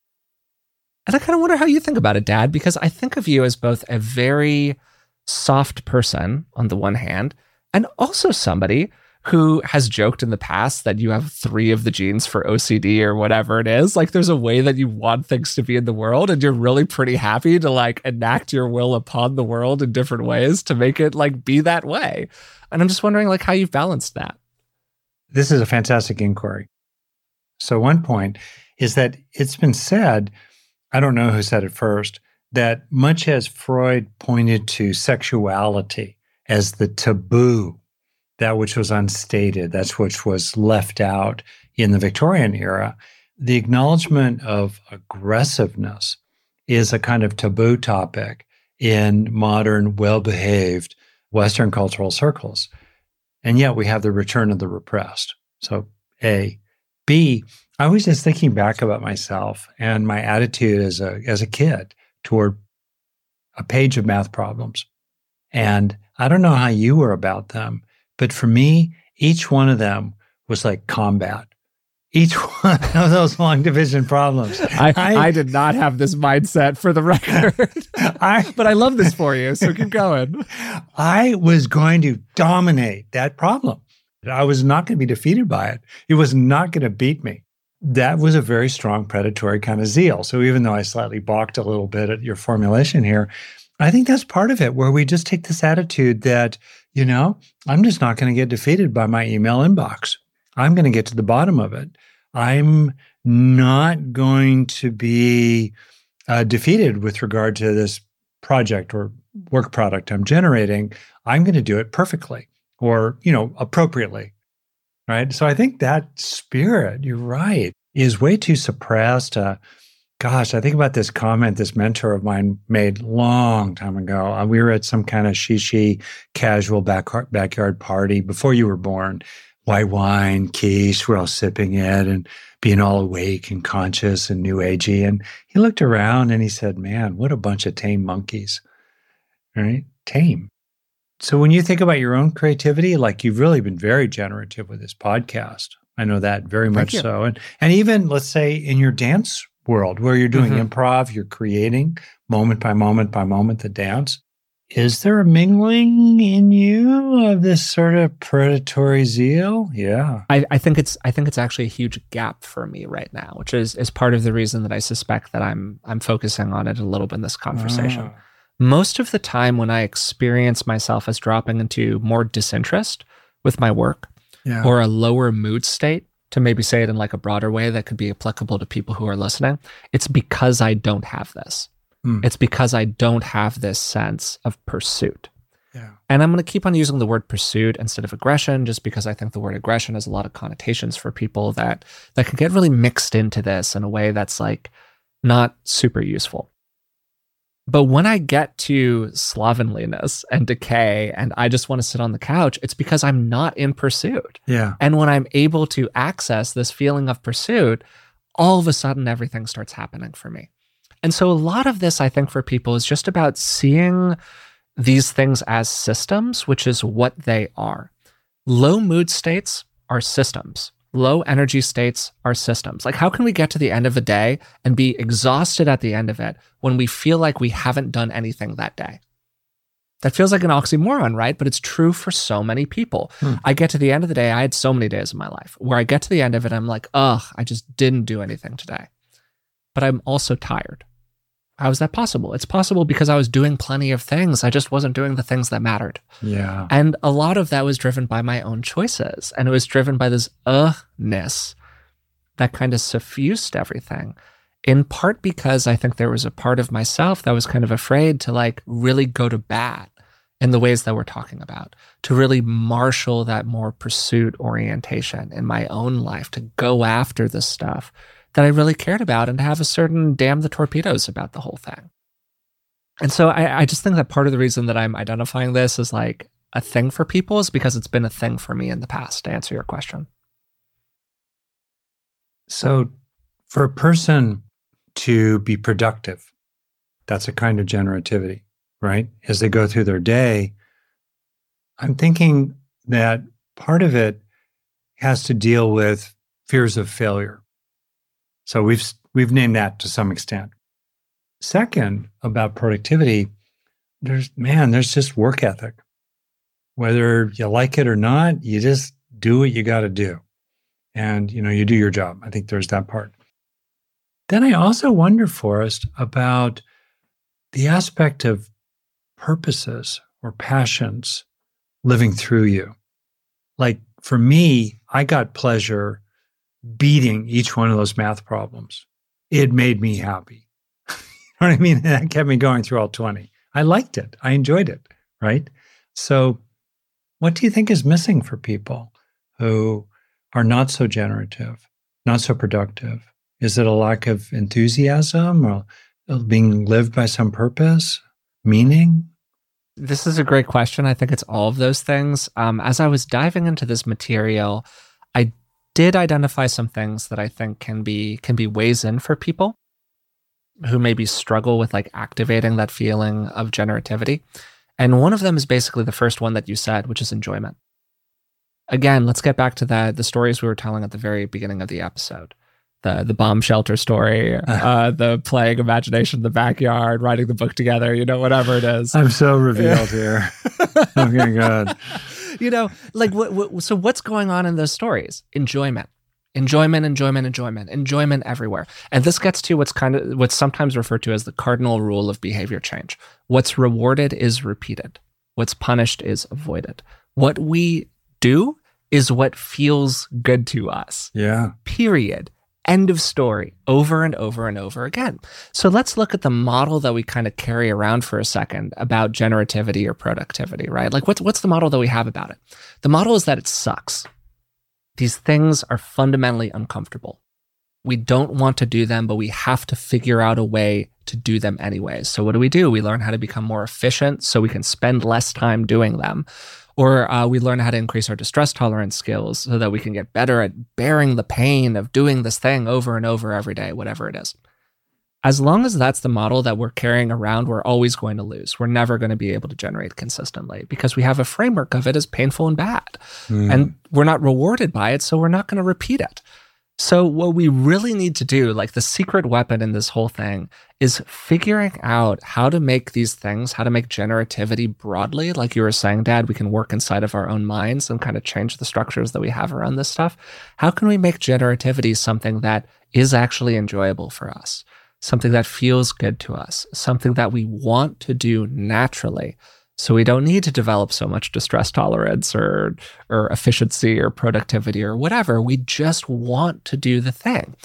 And I kind of wonder how you think about it, Dad, because I think of you as both a very soft person on the one hand, and also somebody who has joked in the past that you have three of the genes for OCD or whatever it is. Like there's a way that you want things to be in the world and you're really pretty happy to like enact your will upon the world in different ways to make it like be that way. And I'm just wondering like how you've balanced that. This is a fantastic inquiry. So one point is that it's been said, I don't know who said it first, that much as Freud pointed to sexuality as the taboo that which was unstated, that's which was left out in the Victorian era. The acknowledgement of aggressiveness is a kind of taboo topic in modern, well behaved Western cultural circles. And yet we have the return of the repressed. So, A. B. I was just thinking back about myself and my attitude as a, as a kid toward a page of math problems. And I don't know how you were about them, but for me, each one of them was like combat. each <laughs> one of those long division problems. I, I, I, did not have this mindset for the record. <laughs> I, <laughs> but I love this for you. So keep going. I was going to dominate that problem. I was not going to be defeated by it. It was not going to beat me. That was a very strong predatory kind of zeal. So even though I slightly balked a little bit at your formulation here, I think that's part of it where we just take this attitude that, you know, I'm just not going to get defeated by my email inbox. I'm going to get to the bottom of it. I'm not going to be uh, defeated with regard to this project or work product I'm generating. I'm going to do it perfectly or, you know, appropriately. Right. So I think that spirit, you're right, is way too suppressed. Uh, gosh, I think about this comment this mentor of mine made long time ago. Uh, we were at some kind of shishi casual back, backyard party before you were born white wine, quiche. We're all sipping it and being all awake and conscious and new agey. And he looked around and he said, Man, what a bunch of tame monkeys. Right? Tame. So when you think about your own creativity, like you've really been very generative with this podcast. I know that very much so. And and even let's say in your dance world where you're doing mm-hmm. improv, you're creating moment by moment by moment the dance is there a mingling in you of this sort of predatory zeal? Yeah. I, I, think it's I think it's actually a huge gap for me right now, which is is part of the reason that I suspect that I'm I'm focusing on it a little bit in this conversation. Oh. Most of the time when I experience myself as dropping into more disinterest with my work yeah. or a lower mood state, to maybe say it in like a broader way that could be applicable to people who are listening, it's because I don't have this. Mm. It's because I don't have this sense of pursuit. Yeah. And I'm going to keep on using the word pursuit instead of aggression just because I think the word aggression has a lot of connotations for people that that can get really mixed into this in a way that's like not super useful. But when I get to slovenliness and decay and I just want to sit on the couch, it's because I'm not in pursuit. Yeah. And when I'm able to access this feeling of pursuit, all of a sudden everything starts happening for me. And so a lot of this, I think, for people is just about seeing these things as systems, which is what they are. Low mood states are systems. Low energy states are systems. Like, how can we get to the end of a day and be exhausted at the end of it when we feel like we haven't done anything that day? That feels like an oxymoron, right? But it's true for so many people. Hmm. I get to the end of the day, I had so many days in my life where I get to the end of it, I'm like, ugh, I just didn't do anything today. But I'm also tired. How is that possible? It's possible because I was doing plenty of things. I just wasn't doing the things that mattered. Yeah. And a lot of that was driven by my own choices. And it was driven by this uh-ness that kind of suffused everything. In part because I think there was a part of myself that was kind of afraid to like really go to bat in the ways that we're talking about, to really marshal that more pursuit orientation in my own life, to go after the stuff that I really cared about and to have a certain damn the torpedoes about the whole thing. And so I, I just think that part of the reason that I'm identifying this as like a thing for people is because it's been a thing for me in the past, to answer your question. So for a person to be productive, that's a kind of generativity, right? As they go through their day, I'm thinking that part of it has to deal with fears of failure so we've we've named that to some extent. Second, about productivity, there's man, there's just work ethic. Whether you like it or not, you just do what you got to do. And you know, you do your job. I think there's that part. Then I also wonder, Forrest, about the aspect of purposes or passions living through you. Like for me, I got pleasure beating each one of those math problems. It made me happy. <laughs> you know what I mean? That kept me going through all 20. I liked it. I enjoyed it. Right. So, what do you think is missing for people who are not so generative, not so productive? Is it a lack of enthusiasm or being lived by some purpose, meaning? This is a great question. I think it's all of those things. Um, as I was diving into this material, I did identify some things that I think can be can be ways in for people who maybe struggle with like activating that feeling of generativity. And one of them is basically the first one that you said, which is enjoyment. Again, let's get back to that the stories we were telling at the very beginning of the episode. The the bomb shelter story, <laughs> uh, the playing imagination in the backyard, writing the book together, you know, whatever it is. I'm so revealed here. <laughs> okay, good. You know, like what, what so what's going on in those stories? Enjoyment. Enjoyment enjoyment enjoyment enjoyment everywhere. And this gets to what's kind of what's sometimes referred to as the cardinal rule of behavior change. What's rewarded is repeated. What's punished is avoided. What we do is what feels good to us. Yeah. Period end of story over and over and over again so let's look at the model that we kind of carry around for a second about generativity or productivity right like what's what's the model that we have about it the model is that it sucks these things are fundamentally uncomfortable. We don't want to do them, but we have to figure out a way to do them anyways. So, what do we do? We learn how to become more efficient so we can spend less time doing them. Or uh, we learn how to increase our distress tolerance skills so that we can get better at bearing the pain of doing this thing over and over every day, whatever it is as long as that's the model that we're carrying around, we're always going to lose. We're never going to be able to generate consistently because we have a framework of it as painful and bad. Mm. And we're not rewarded by it, so we're not going to repeat it. So, what we really need to do, like the secret weapon in this whole thing, is figuring out how to make these things, how to make generativity broadly. Like you were saying, Dad, we can work inside of our own minds and kind of change the structures that we have around this stuff. How can we make generativity something that is actually enjoyable for us? something that feels good to us, something that we want to do naturally. So we don't need to develop so much distress tolerance or or efficiency or productivity or whatever. We just want to do the thing.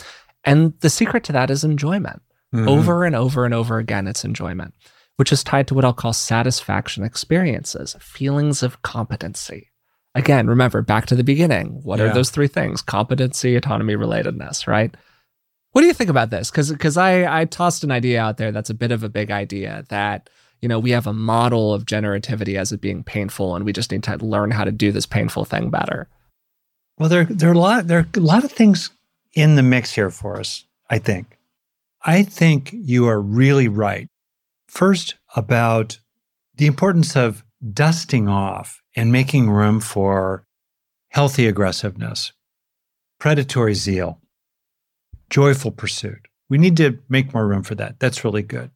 And the secret to that is enjoyment. Mm-hmm. Over and over and over again, it's enjoyment, which is tied to what I'll call satisfaction experiences, feelings of competency. Again, remember back to the beginning. What yeah. are those three things? Competency, autonomy, relatedness, right? What do you think about this? Because because I I tossed an idea out there that's a bit of a big idea that you know we have a model of generativity as it being painful, and we just need to learn how to do this painful thing better. Well, there there are a lot there are a lot of things in the mix here for us. I think. I think you are really right. First, about the importance of dusting off and making room for healthy aggressiveness, predatory zeal, joyful pursuit. We need to make more room for that. That's really good.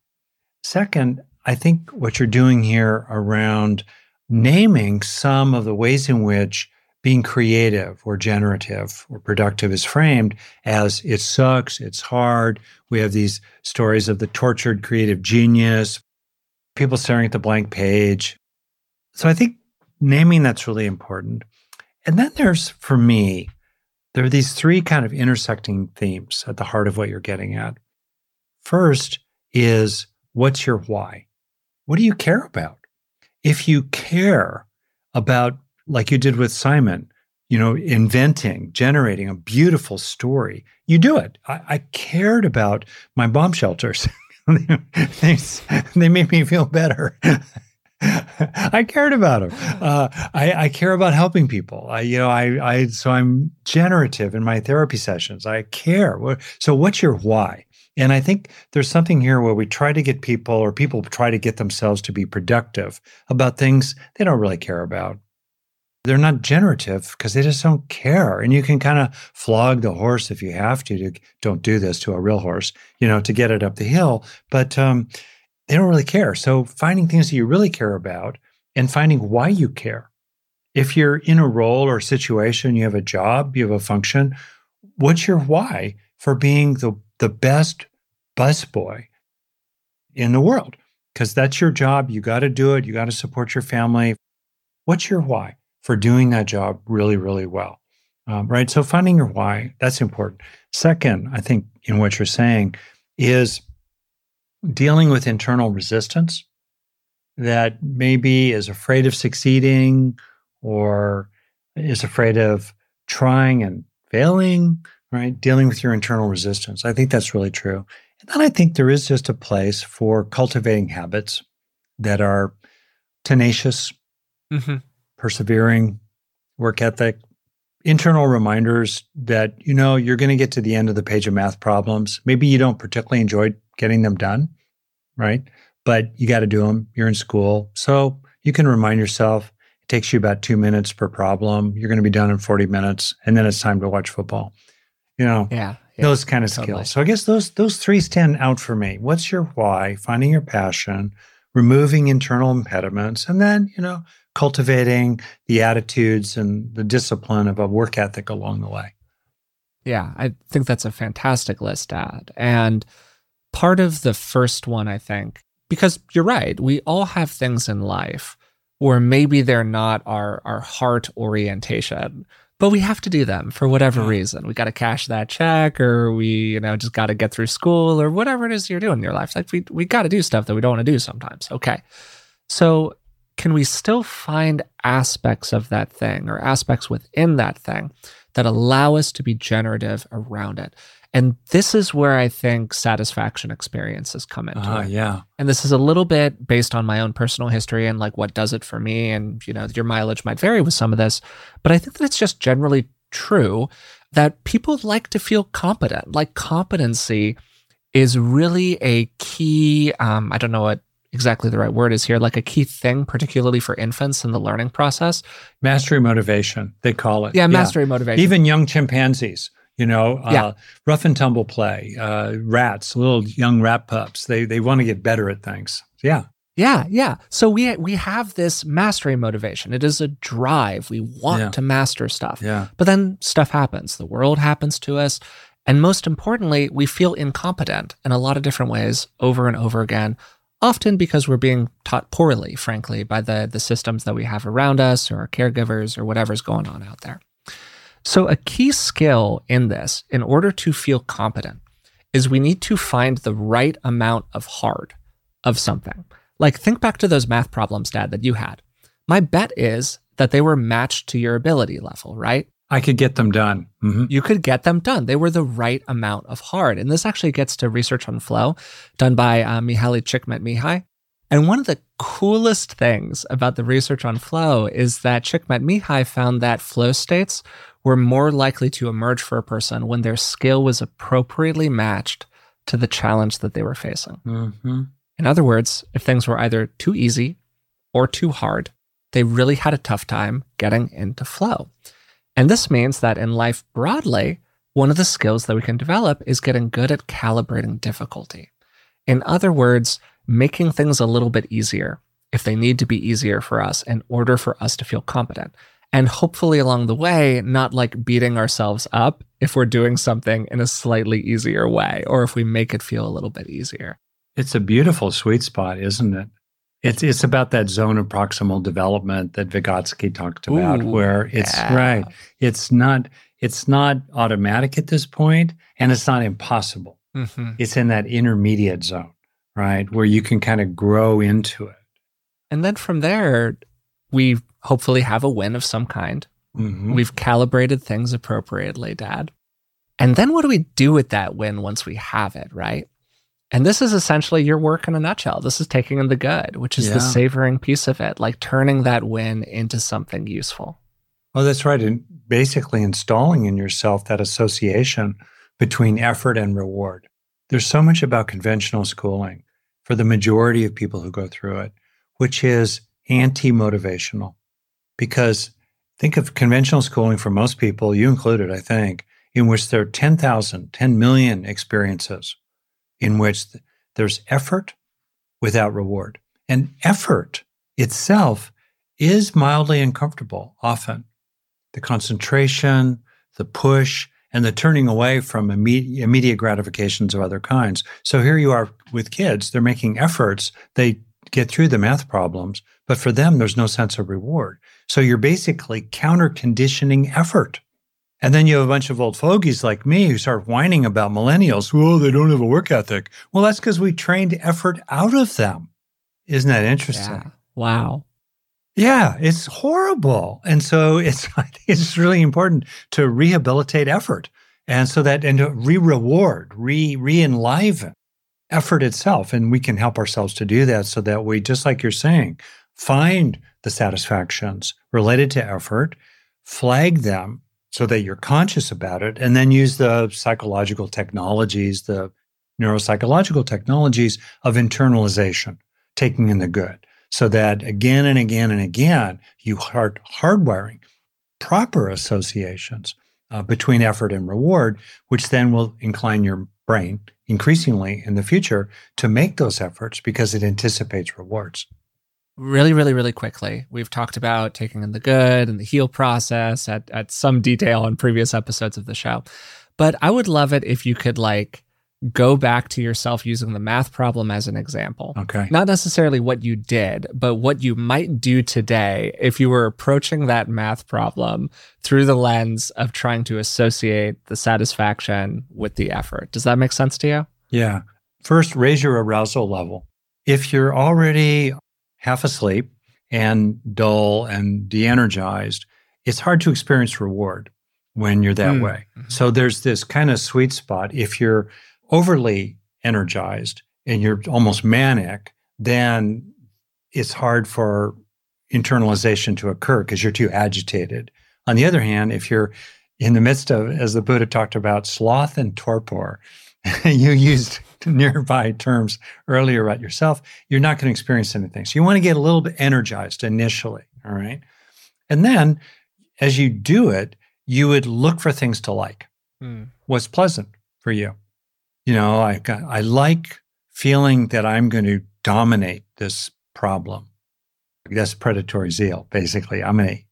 Second, I think what you're doing here around naming some of the ways in which being creative or generative or productive is framed as it sucks, it's hard. We have these stories of the tortured creative genius, people staring at the blank page. So I think naming that's really important. And then there's, for me, there are these three kind of intersecting themes at the heart of what you're getting at. First is what's your why? What do you care about? If you care about, like you did with Simon, you know, inventing, generating a beautiful story, you do it. I, I cared about my bomb shelters. <laughs> they, they made me feel better. <laughs> I cared about them. Uh, I, I, care about helping people. I, you know, I, I, so I'm generative in my therapy sessions. I care. So, what's your why? And I think there's something here where we try to get people, or people try to get themselves to be productive about things they don't really care about. They're not generative because they just don't care. And you can kind of flog the horse if you have to. To don't do this to a real horse, you know, to get it up the hill. But um, they don't really care. So finding things that you really care about and finding why you care. If you're in a role or situation, you have a job, you have a function, what's your why for being the, the best busboy in the world? Because that's your job. You got to do it. You got to support your family. What's your why for doing that job really, really well? Um, right. So finding your why, that's important. Second, I think in what you're saying is dealing with internal resistance that maybe is afraid of succeeding or is afraid of trying and failing, right? Dealing with your internal resistance. I think that's really true. And then I think there is just a place for cultivating habits that are tenacious, mm-hmm. persevering, work ethic, internal reminders that, you know, you're going to get to the end of the page of math problems. Maybe you don't particularly enjoy getting them done, right? But you got to do them. You're in school. So you can remind yourself it takes you about two minutes per problem. You're going to be done in 40 minutes, and then it's time to watch football. You know, yeah, yeah those kind of totally. skills. So I guess those those three stand out for me. What's your why? Finding your passion, removing internal impediments, and then you know cultivating the attitudes and the discipline of a work ethic along the way. Yeah, I think that's a fantastic list, Dad. And part of the first one, I think, because you're right, we all have things in life where maybe they're not our our heart orientation, but we have to do them for whatever reason. We got to cash that check, or we, you know, just got to get through school, or whatever it is you're doing in your life. Like we we got to do stuff that we don't want to do sometimes. Okay, so can we still find aspects of that thing or aspects within that thing that allow us to be generative around it? And this is where I think satisfaction experiences come into uh, it. Yeah. And this is a little bit based on my own personal history and like what does it for me. And, you know, your mileage might vary with some of this. But I think that it's just generally true that people like to feel competent. Like competency is really a key, um, I don't know what exactly the right word is here, like a key thing, particularly for infants in the learning process. Mastery motivation, they call it. Yeah, mastery yeah. motivation. Even young chimpanzees, you know, uh, yeah. rough and tumble play, uh, rats, little young rat pups, they, they want to get better at things. Yeah. Yeah, yeah. So we we have this mastery motivation. It is a drive. We want yeah. to master stuff. Yeah. But then stuff happens. The world happens to us. And most importantly, we feel incompetent in a lot of different ways over and over again often because we're being taught poorly, frankly, by the, the systems that we have around us or our caregivers or whatever's going on out there. So, a key skill in this, in order to feel competent, is we need to find the right amount of hard of something. Like, think back to those math problems, Dad, that you had. My bet is that they were matched to your ability level, right? I could get them done. Mm-hmm. You could get them done. They were the right amount of hard. And this actually gets to research on flow done by uh, Mihaly Csikszentmihalyi. And one of the coolest things about the research on flow is that Csikszentmihalyi found that flow states were more likely to emerge for a person when their skill was appropriately matched to the challenge that they were facing. Mm-hmm. In other words, if things were either too easy or too hard, they really had a tough time getting into flow. And this means that in life broadly, one of the skills that we can develop is getting good at calibrating difficulty. In other words, making things a little bit easier if they need to be easier for us in order for us to feel competent. And hopefully along the way, not like beating ourselves up if we're doing something in a slightly easier way or if we make it feel a little bit easier. It's a beautiful sweet spot, isn't it? It's it's about that zone of proximal development that Vygotsky talked about, Ooh, where it's yeah. right. It's not it's not automatic at this point, and it's not impossible. Mm-hmm. It's in that intermediate zone, right, where you can kind of grow into it. And then from there, we hopefully have a win of some kind. Mm-hmm. We've calibrated things appropriately, Dad. And then what do we do with that win once we have it, right? And this is essentially your work in a nutshell. This is taking in the good, which is Yeah. the savoring piece of it, like turning that win into something useful. Well, that's right. And basically installing in yourself that association between effort and reward. There's so much about conventional schooling for the majority of people who go through it, which is anti motivational. Because think of conventional schooling for most people, you included, I think, in which there are 10,000, 10 million experiences in which th- there's effort without reward. And effort itself is mildly uncomfortable often. The concentration, the push, and the turning away from immediate, immediate gratifications of other kinds. So here you are with kids, they're making efforts, they get through the math problems, but for them, there's no sense of reward. So you're basically counter conditioning effort. And then you have a bunch of old fogies like me who start whining about millennials. Well, they don't have a work ethic. Well, that's because we trained effort out of them. Isn't that interesting? Yeah. Wow. Yeah, it's horrible. And so <laughs> it's I think it's really important to rehabilitate effort. And so that and to re-reward, re re-enliven effort itself. And we can help ourselves to do that so that we, just like you're saying, find the satisfactions related to effort, flag them so that you're conscious about it, and then use the psychological technologies, the neuropsychological technologies of internalization, taking in the good. so that again and again and again, you start hardwiring proper associations uh, between effort and reward, which then will incline your brain increasingly in the future to make those efforts because it anticipates rewards. Really, really, really quickly, we've talked about taking in the good and the heal process at, at some detail in previous episodes of the show. But I would love it if you could like go back to yourself using the math problem as an example. Okay. Not necessarily what you did, but what you might do today if you were approaching that math problem through the lens of trying to associate the satisfaction with the effort. Does that make sense to you? Yeah. First, raise your arousal level. If you're already half asleep and dull and de energized, it's hard to experience reward when you're that mm. way. Mm-hmm. So there's this kind of sweet spot. If you're overly energized and you're almost manic, then it's hard for internalization to occur because you're too agitated. On the other hand, if you're in the midst of, as the Buddha talked about, sloth and torpor, <laughs> you used <laughs> nearby terms earlier about yourself, you're not going to experience anything. So you want to get a little bit energized initially. All right. And then as you do it, you would look for things to like. Mm. What's pleasant for you? You know, I I like feeling that I'm going to dominate this problem. That's predatory zeal, basically. I'm going to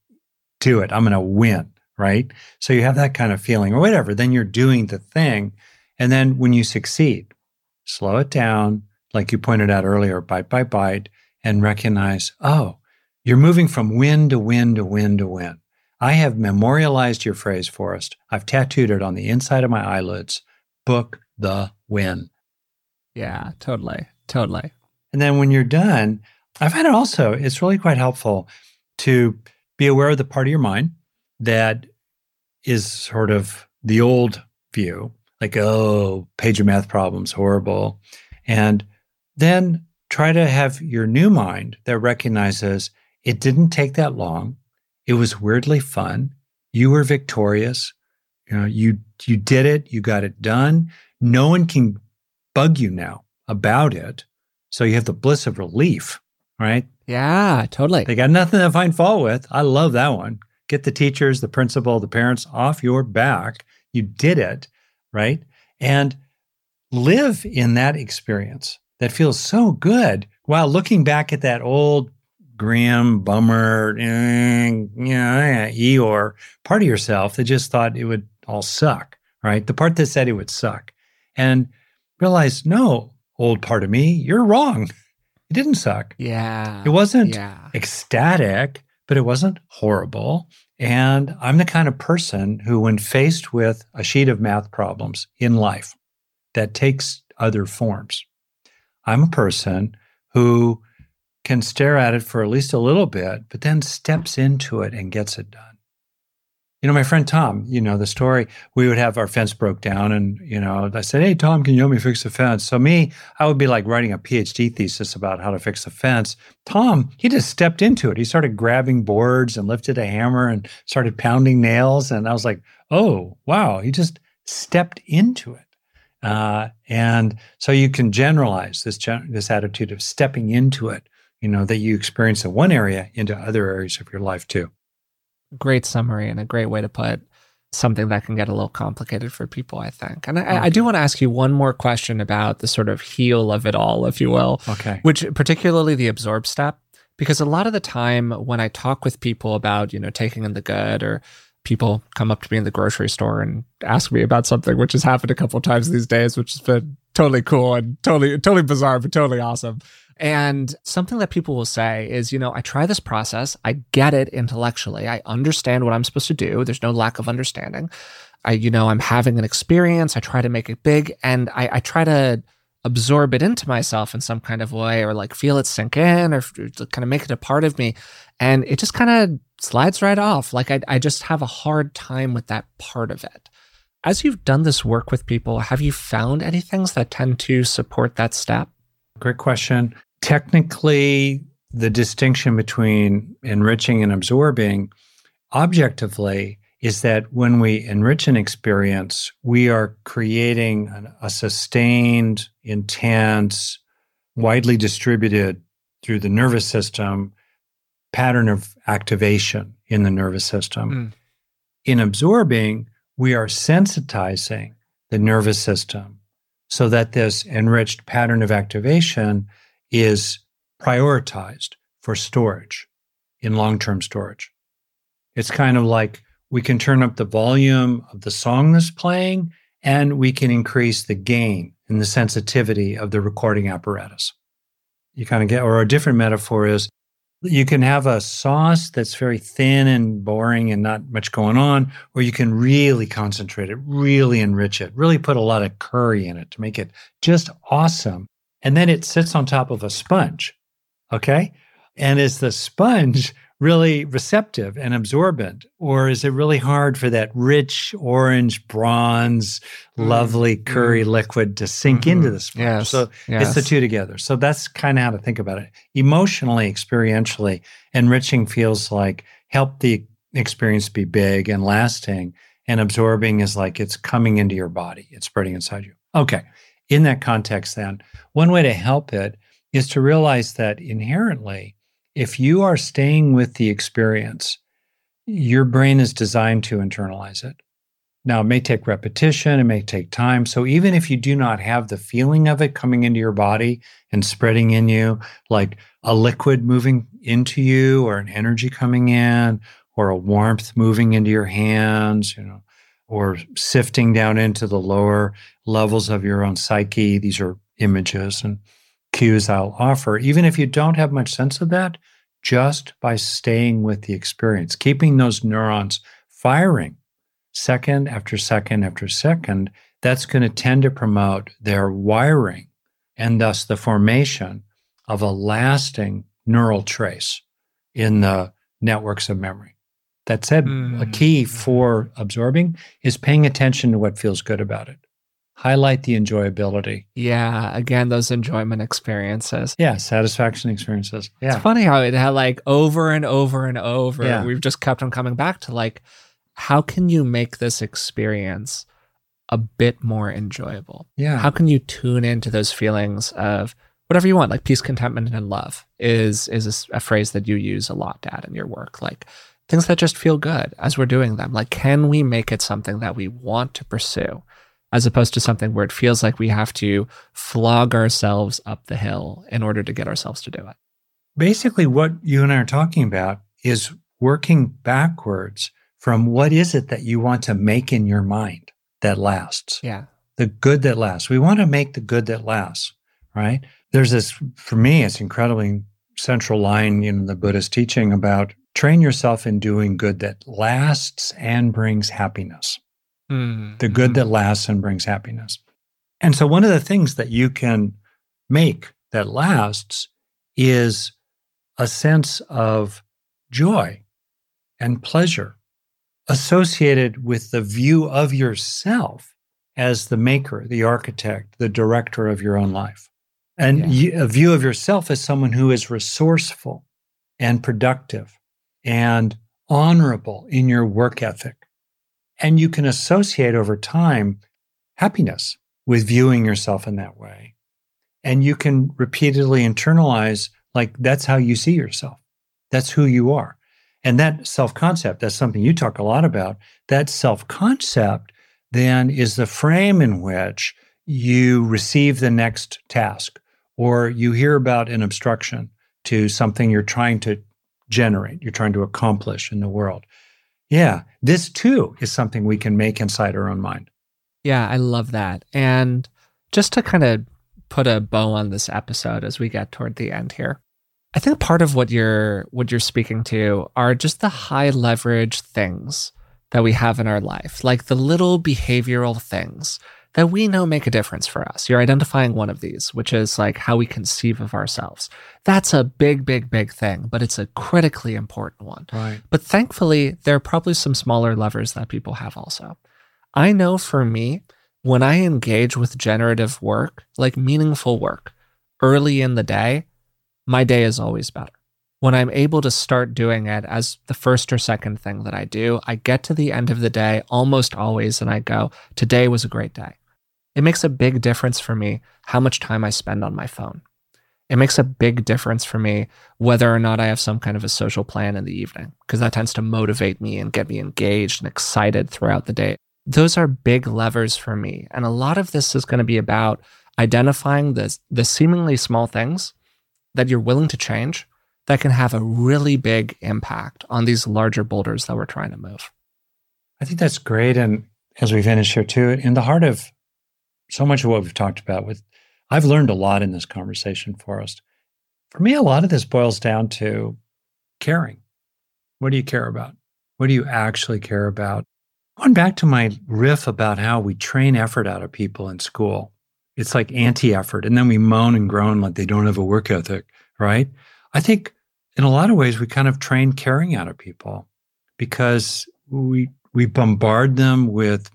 do it. I'm going to win, right? So you have that kind of feeling or whatever. Then you're doing the thing. And then when you succeed, slow it down, like you pointed out earlier, bite by bite, and recognize, oh, you're moving from win to win to win to win. I have memorialized your phrase, Forrest. I've tattooed it on the inside of my eyelids. Book the win. Yeah, totally. Totally. And then when you're done, I find it also, it's really quite helpful to be aware of the part of your mind that is sort of the old view, like, oh, page of math problems, horrible. And then try to have your new mind that recognizes it didn't take that long. It was weirdly fun. You were victorious. You know, you you did it, you got it done. No one can bug you now about it. So you have the bliss of relief, right? Yeah, totally. They got nothing to find fault with. I love that one. Get the teachers, the principal, the parents off your back. You did it, right? And live in that experience that feels so good while looking back at that old grim, bummer, eh, yeah, Eeyore part of yourself that just thought it would all suck, right? The part that said it would suck and realize, no, old part of me, you're wrong. It didn't suck. Yeah. It wasn't yeah. ecstatic, but it wasn't horrible. And I'm the kind of person who, when faced with a sheet of math problems in life that takes other forms, I'm a person who can stare at it for at least a little bit, but then steps into it and gets it done. You know, my friend Tom, you know the story. We would have our fence broke down, and you know, I said, "Hey, Tom, can you help me fix the fence?" So me, I would be like writing a PhD thesis about how to fix the fence. Tom, he just stepped into it. He started grabbing boards and lifted a hammer and started pounding nails, and I was like, "Oh, wow!" He just stepped into it. Uh, and so you can generalize this this attitude of stepping into it. You know that you experience in one area into other areas of your life too great summary and a great way to put something that can get a little complicated for people, I think. And I, I, do want to ask you one more question about the sort of HEAL of it all, if you will. Okay. Which particularly the absorb step, because a lot of the time when I talk with people about, you know, taking in the good or people come up to me in the grocery store and ask me about something, which has happened a couple of times these days, which has been totally cool and totally, totally bizarre, but totally awesome. And something that people will say is, you know, I try this process, I get it intellectually, I understand what I'm supposed to do. There's no lack of understanding. I, you know, I'm having an experience, I try to make it big, and I, I try to absorb it into myself in some kind of way or like feel it sink in or kind of make it a part of me. And it just kind of slides right off. Like I, I just have a hard time with that part of it. As you've done this work with people, have you found any things that tend to support that step? Great question technically the distinction between enriching and absorbing objectively is that when we enrich an experience, we are creating an, a sustained, intense, widely distributed through the nervous system, pattern of activation in the nervous system. Mm. In absorbing, we are sensitizing the nervous system so that this enriched pattern of activation is prioritized for storage in long term storage. It's kind of like we can turn up the volume of the song that's playing and we can increase the gain and the sensitivity of the recording apparatus. You kind of get, or a different metaphor is you can have a sauce that's very thin and boring and not much going on, or you can really concentrate it, really enrich it, really put a lot of curry in it to make it just awesome. And then it sits on top of a sponge. Okay. And is the sponge really receptive and absorbent? Or is it really hard for that rich orange, bronze, mm. lovely curry mm. liquid to sink mm-hmm. into the sponge? Yes. So yes. it's the two together. So that's kind of how to think about it. Emotionally, experientially, enriching feels like help the experience be big and lasting. And absorbing is like it's coming into your body, it's spreading inside you. Okay. In that context, then, one way to help it is to realize that inherently, if you are staying with the experience, your brain is designed to internalize it. Now, it may take repetition, it may take time. So, even if you do not have the feeling of it coming into your body and spreading in you, like a liquid moving into you, or an energy coming in, or a warmth moving into your hands, you know, or sifting down into the lower levels of your own psyche, these are images and cues I'll offer, even if you don't have much sense of that, just by staying with the experience, keeping those neurons firing second after second after second, that's going to tend to promote their wiring and thus the formation of a lasting neural trace in the networks of memory. That said, mm. a key for absorbing is paying attention to what feels good about it highlight the enjoyability. Yeah, again, those enjoyment experiences. Yeah, satisfaction experiences. Yeah. It's funny how it had like over and over and over. Yeah. We've just kept on coming back to like, how can you make this experience a bit more enjoyable? Yeah. How can you tune into those feelings of whatever you want, like peace, contentment, and love is is a, a phrase that you use a lot, Dad, in your work. Like things that just feel good as we're doing them. Like, can we make it something that we want to pursue? As opposed to something where it feels like we have to flog ourselves up the hill in order to get ourselves to do it. Basically, what you and I are talking about is working backwards from what is it that you want to make in your mind that lasts? Yeah. The good that lasts. We want to make the good that lasts, right? There's this, for me, it's incredibly central line in the Buddhist teaching about train yourself in doing good that lasts and brings happiness mm-hmm. the good that lasts and brings happiness. And so, one of the things that you can make that lasts is a sense of joy and pleasure associated with the view of yourself as the maker, the architect, the director of your own life. And yeah. a view of yourself as someone who is resourceful and productive and honorable in your work ethic and you can associate over time happiness with viewing yourself in that way. And you can repeatedly internalize, like, that's how you see yourself. That's who you are. And that self concept, that's something you talk a lot about. That self concept then is the frame in which you receive the next task or you hear about an obstruction to something you're trying to generate, you're trying to accomplish in the world. Yeah, this too is something we can make inside our own mind. Yeah, I love that. And just to kind of put a bow on this episode as we get toward the end here. I think part of what you're what you're speaking to are just the high leverage things that we have in our life, like the little behavioral things that we know make a difference for us. You're identifying one of these, which is like how we conceive of ourselves. That's a big, big, big thing, but it's a critically important one. Right. But thankfully, there are probably some smaller levers that people have also. I know for me, when I engage with generative work, like meaningful work, early in the day, my day is always better. When I'm able to start doing it as the first or second thing that I do, I get to the end of the day almost always and I go, today was a great day. It makes a big difference for me how much time I spend on my phone. It makes a big difference for me whether or not I have some kind of a social plan in the evening, because that tends to motivate me and get me engaged and excited throughout the day. Those are big levers for me. And a lot of this is going to be about identifying the, the seemingly small things that you're willing to change that can have a really big impact on these larger boulders that we're trying to move. I think that's great. And as we finish here, too, in the heart of so much of what we've talked about, with I've learned a lot in this conversation, Forrest. For me, a lot of this boils down to caring. What do you care about? What do you actually care about? Going back to my riff about how we train effort out of people in school, it's like anti effort. And then we moan and groan like they don't have a work ethic, right? I think in a lot of ways, we kind of train caring out of people because we, we bombard them with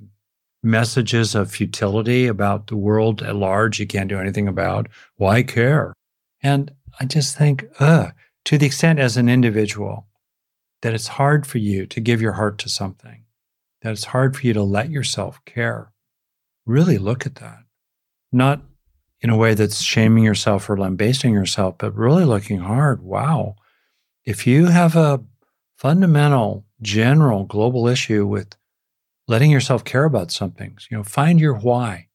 messages of futility about the world at large you can't do anything about. Why care? And I just think, to the extent as an individual that it's hard for you to give your heart to something, that it's hard for you to let yourself care, really look at that. Not in a way that's shaming yourself or lambasting yourself, but really looking hard. Wow. If you have a fundamental, general, global issue with letting yourself care about something, you know, find your why.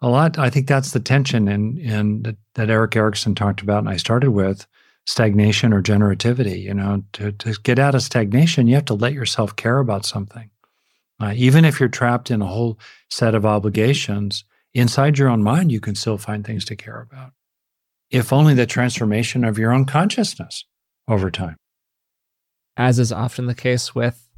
A lot, I think that's the tension in, in that, Erik Erikson talked about and I started with stagnation or generativity. You know, to, to get out of stagnation, you have to let yourself care about something. Uh, even if you're trapped in a whole set of obligations, inside your own mind, you can still find things to care about. If only the transformation of your own consciousness over time. As is often the case with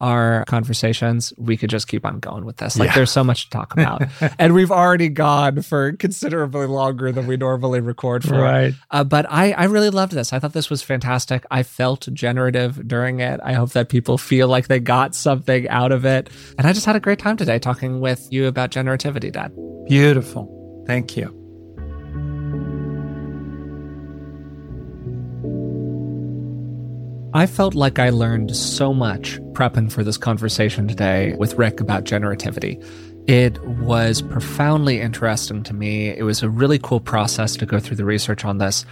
our conversations, we could just keep on going with this. Like, yeah. there's so much to talk about. <laughs> and we've already gone for considerably longer than we normally record for. Right. Uh, but I, I really loved this. I thought this was fantastic. I felt generative during it. I hope that people feel like they got something out of it. And I just had a great time today talking with you about generativity, Dad. Beautiful. Thank you. I felt like I learned so much prepping for this conversation today with Rick about generativity. It was profoundly interesting to me. It was a really cool process to go through the research on this.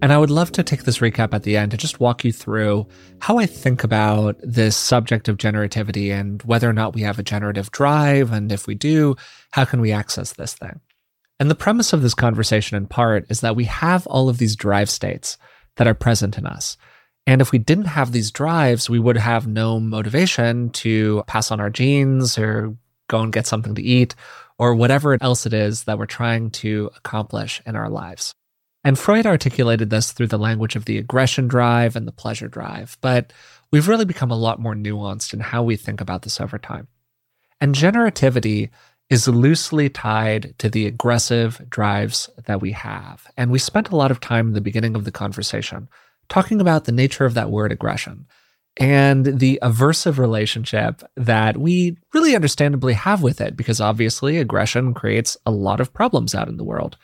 And I would love to take this recap at the end to just walk you through how I think about this subject of generativity and whether or not we have a generative drive. And if we do, how can we access this thing? And the premise of this conversation, in part, is that we have all of these drive states that are present in us. And if we didn't have these drives, we would have no motivation to pass on our genes or go and get something to eat or whatever else it is that we're trying to accomplish in our lives. And Freud articulated this through the language of the aggression drive and the pleasure drive, but we've really become a lot more nuanced in how we think about this over time. And generativity is loosely tied to the aggressive drives that we have. And we spent a lot of time in the beginning of the conversation talking about the nature of that word aggression and the aversive relationship that we really understandably have with it, because obviously aggression creates a lot of problems out in the world.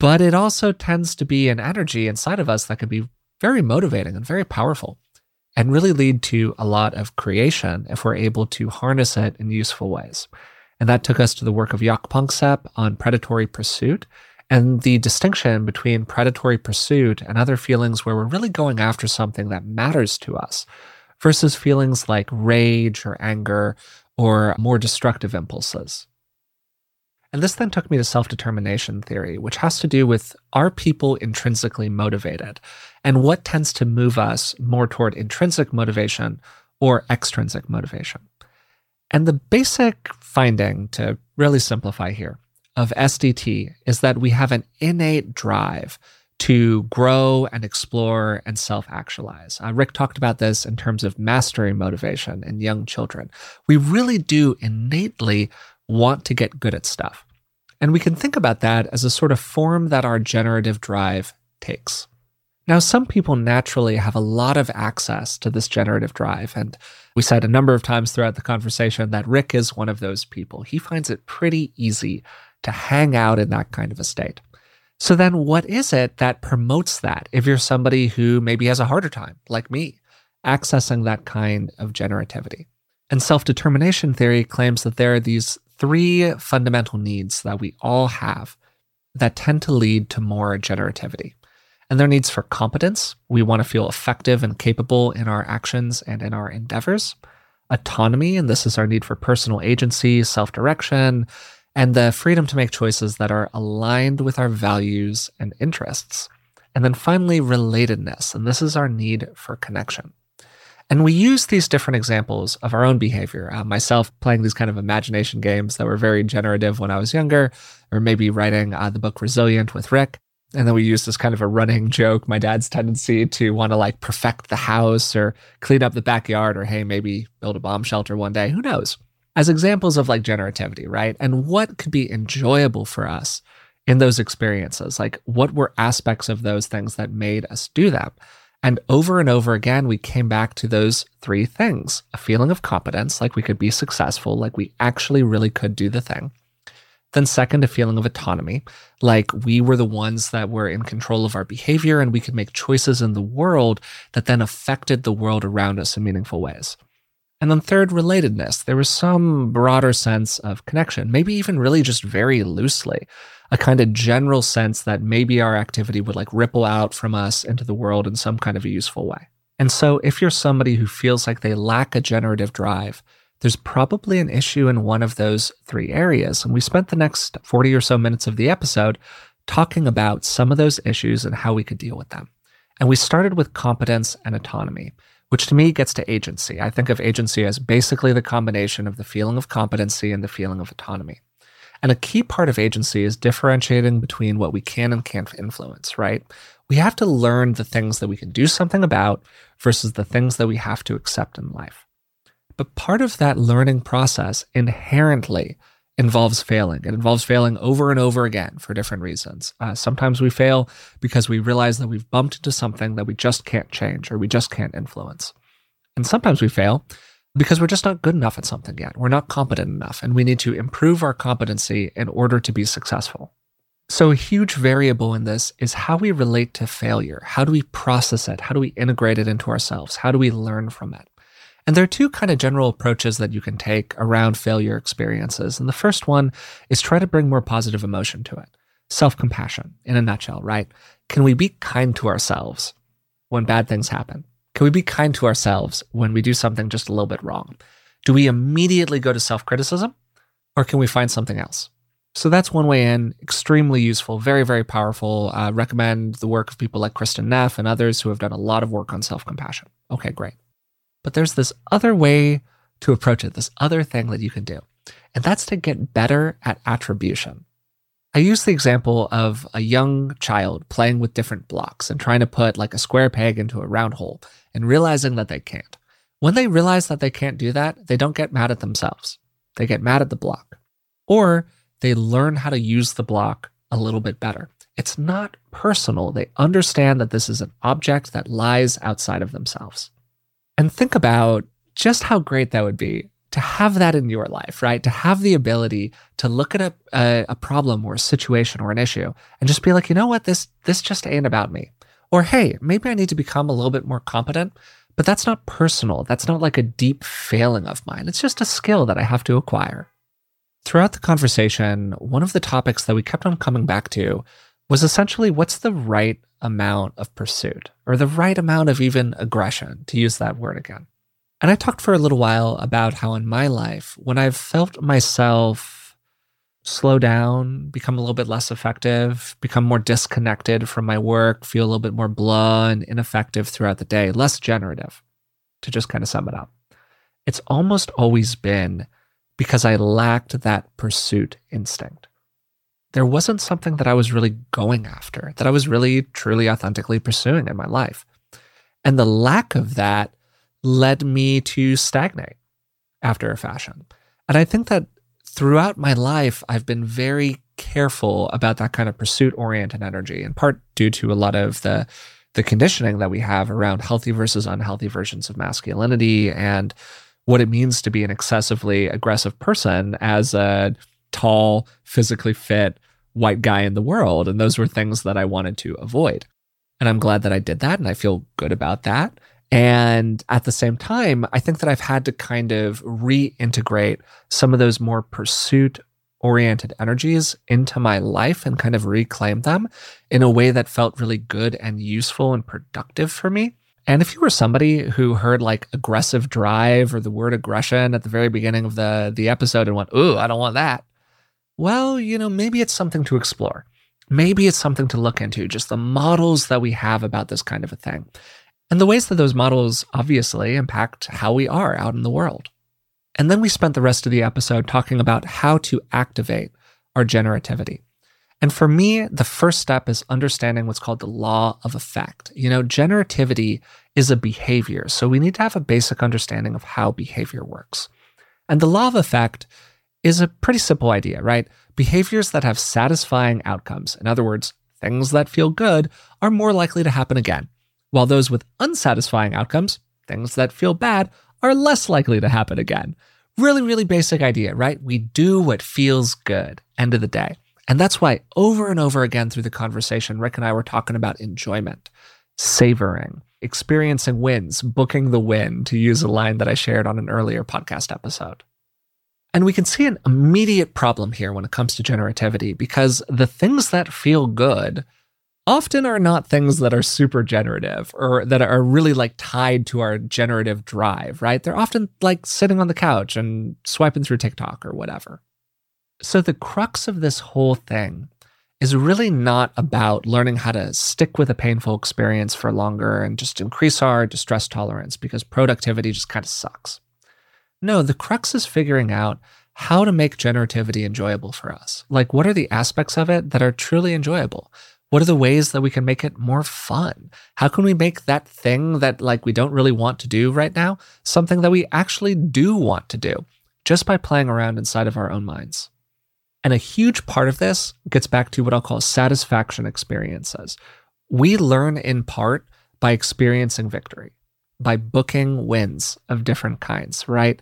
But it also tends to be an energy inside of us that can be very motivating and very powerful and really lead to a lot of creation if we're able to harness it in useful ways. And that took us to the work of Jaak Panksepp on predatory pursuit and the distinction between predatory pursuit and other feelings where we're really going after something that matters to us versus feelings like rage or anger or more destructive impulses. And this then took me to self determination theory, which has to do with are people intrinsically motivated and what tends to move us more toward intrinsic motivation or extrinsic motivation. And the basic finding, to really simplify here, of SDT is that we have an innate drive to grow and explore and self actualize. Uh, Rick talked about this in terms of mastery motivation in young children. We really do innately want to get good at stuff. And we can think about that as a sort of form that our generative drive takes. Now, some people naturally have a lot of access to this generative drive. And we said a number of times throughout the conversation that Rick is one of those people. He finds it pretty easy to hang out in that kind of a state. So then what is it that promotes that if you're somebody who maybe has a harder time, like me, accessing that kind of generativity? And self determination theory claims that there are these three fundamental needs that we all have that tend to lead to more generativity. And their needs for competence. We want to feel effective and capable in our actions and in our endeavors. Autonomy, and this is our need for personal agency, self direction, and the freedom to make choices that are aligned with our values and interests. And then finally, relatedness, and this is our need for connection. And we use these different examples of our own behavior. Uh, myself playing these kind of imagination games that were very generative when I was younger, or maybe writing uh, the book Resilient with Rick. And then we use this kind of a running joke, my dad's tendency to want to like perfect the house or clean up the backyard, or hey, maybe build a bomb shelter one day. Who knows? As examples of like generativity, right? And what could be enjoyable for us in those experiences? Like, what were aspects of those things that made us do them? And over and over again, we came back to those three things a feeling of competence, like we could be successful, like we actually really could do the thing. Then, second, a feeling of autonomy, like we were the ones that were in control of our behavior and we could make choices in the world that then affected the world around us in meaningful ways. And then, third, relatedness. There was some broader sense of connection, maybe even really just very loosely, a kind of general sense that maybe our activity would like ripple out from us into the world in some kind of a useful way. And so, if you're somebody who feels like they lack a generative drive, there's probably an issue in one of those three areas. And we spent the next 40 or so minutes of the episode talking about some of those issues and how we could deal with them. And we started with competence and autonomy, which to me gets to agency. I think of agency as basically the combination of the feeling of competency and the feeling of autonomy. And a key part of agency is differentiating between what we can and can't influence, right? We have to learn the things that we can do something about versus the things that we have to accept in life. But part of that learning process inherently involves failing. It involves failing over and over again for different reasons. Uh, sometimes we fail because we realize that we've bumped into something that we just can't change or we just can't influence. And sometimes we fail because we're just not good enough at something yet. We're not competent enough, and we need to improve our competency in order to be successful. So, a huge variable in this is how we relate to failure. How do we process it? How do we integrate it into ourselves? How do we learn from it? And there are two kind of general approaches that you can take around failure experiences. And the first one is try to bring more positive emotion to it. Self compassion, in a nutshell, right? Can we be kind to ourselves when bad things happen? Can we be kind to ourselves when we do something just a little bit wrong? Do we immediately go to self criticism or can we find something else? So that's one way in, extremely useful, very, very powerful. Uh, recommend the work of people like Kristin Neff and others who have done a lot of work on self compassion. Okay, great. But there's this other way to approach it, this other thing that you can do. And that's to get better at attribution. I use the example of a young child playing with different blocks and trying to put like a square peg into a round hole and realizing that they can't. When they realize that they can't do that, they don't get mad at themselves. They get mad at the block. Or they learn how to use the block a little bit better. It's not personal. They understand that this is an object that lies outside of themselves. And think about just how great that would be to have that in your life, right? To have the ability to look at a, a, a, problem or a situation or an issue and just be like, you know what, this this just ain't about me. Or hey, maybe I need to become a little bit more competent, but that's not personal. That's not like a deep failing of mine. It's just a skill that I have to acquire. Throughout the conversation, one of the topics that we kept on coming back to was essentially what's the right amount of pursuit or the right amount of even aggression, to use that word again. And I talked for a little while about how in my life, when I've felt myself slow down, become a little bit less effective, become more disconnected from my work, feel a little bit more blah and ineffective throughout the day, less generative, to just kind of sum it up. It's almost always been because I lacked that pursuit instinct there wasn't something that I was really going after, that I was really, truly, authentically pursuing in my life. And the lack of that led me to stagnate after a fashion. And I think that throughout my life, I've been very careful about that kind of pursuit oriented energy, in part due to a lot of the the conditioning that we have around healthy versus unhealthy versions of masculinity and what it means to be an excessively aggressive person as a tall, physically fit, white guy in the world. And those were things that I wanted to avoid. And I'm glad that I did that. And I feel good about that. And at the same time, I think that I've had to kind of reintegrate some of those more pursuit oriented energies into my life and kind of reclaim them in a way that felt really good and useful and productive for me. And if you were somebody who heard like aggressive drive or the word aggression at the very beginning of the, the episode and went, Ooh, I don't want that. Well, you know, maybe it's something to explore. Maybe it's something to look into, just the models that we have about this kind of a thing. And the ways that those models obviously impact how we are out in the world. And then we spent the rest of the episode talking about how to activate our generativity. And for me, the first step is understanding what's called the law of effect. You know, generativity is a behavior. So we need to have a basic understanding of how behavior works. And the law of effect is a pretty simple idea, right? Behaviors that have satisfying outcomes, in other words, things that feel good, are more likely to happen again, while those with unsatisfying outcomes, things that feel bad, are less likely to happen again. Really, really basic idea, right? We do what feels good, end of the day. And that's why over and over again through the conversation, Rick and I were talking about enjoyment, savoring, experiencing wins, booking the win, to use a line that I shared on an earlier podcast episode. And we can see an immediate problem here when it comes to generativity because the things that feel good often are not things that are super generative or that are really like tied to our generative drive, right? They're often like sitting on the couch and swiping through TikTok or whatever. So the crux of this whole thing is really not about learning how to stick with a painful experience for longer and just increase our distress tolerance because productivity just kind of sucks. No, the crux is figuring out how to make generativity enjoyable for us. Like, what are the aspects of it that are truly enjoyable? What are the ways that we can make it more fun? How can we make that thing that like we don't really want to do right now something that we actually do want to do just by playing around inside of our own minds? And a huge part of this gets back to what I'll call satisfaction experiences. We learn in part by experiencing victory, by booking wins of different kinds, right?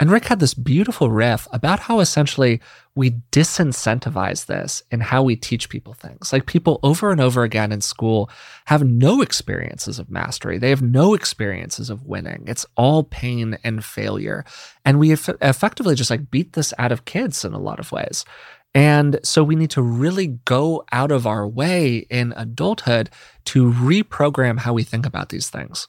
And Rick had this beautiful riff about how essentially we disincentivize this in how we teach people things. Like people over and over again in school have no experiences of mastery. They have no experiences of winning. It's all pain and failure. And we effectively just like beat this out of kids in a lot of ways. And so we need to really go out of our way in adulthood to reprogram how we think about these things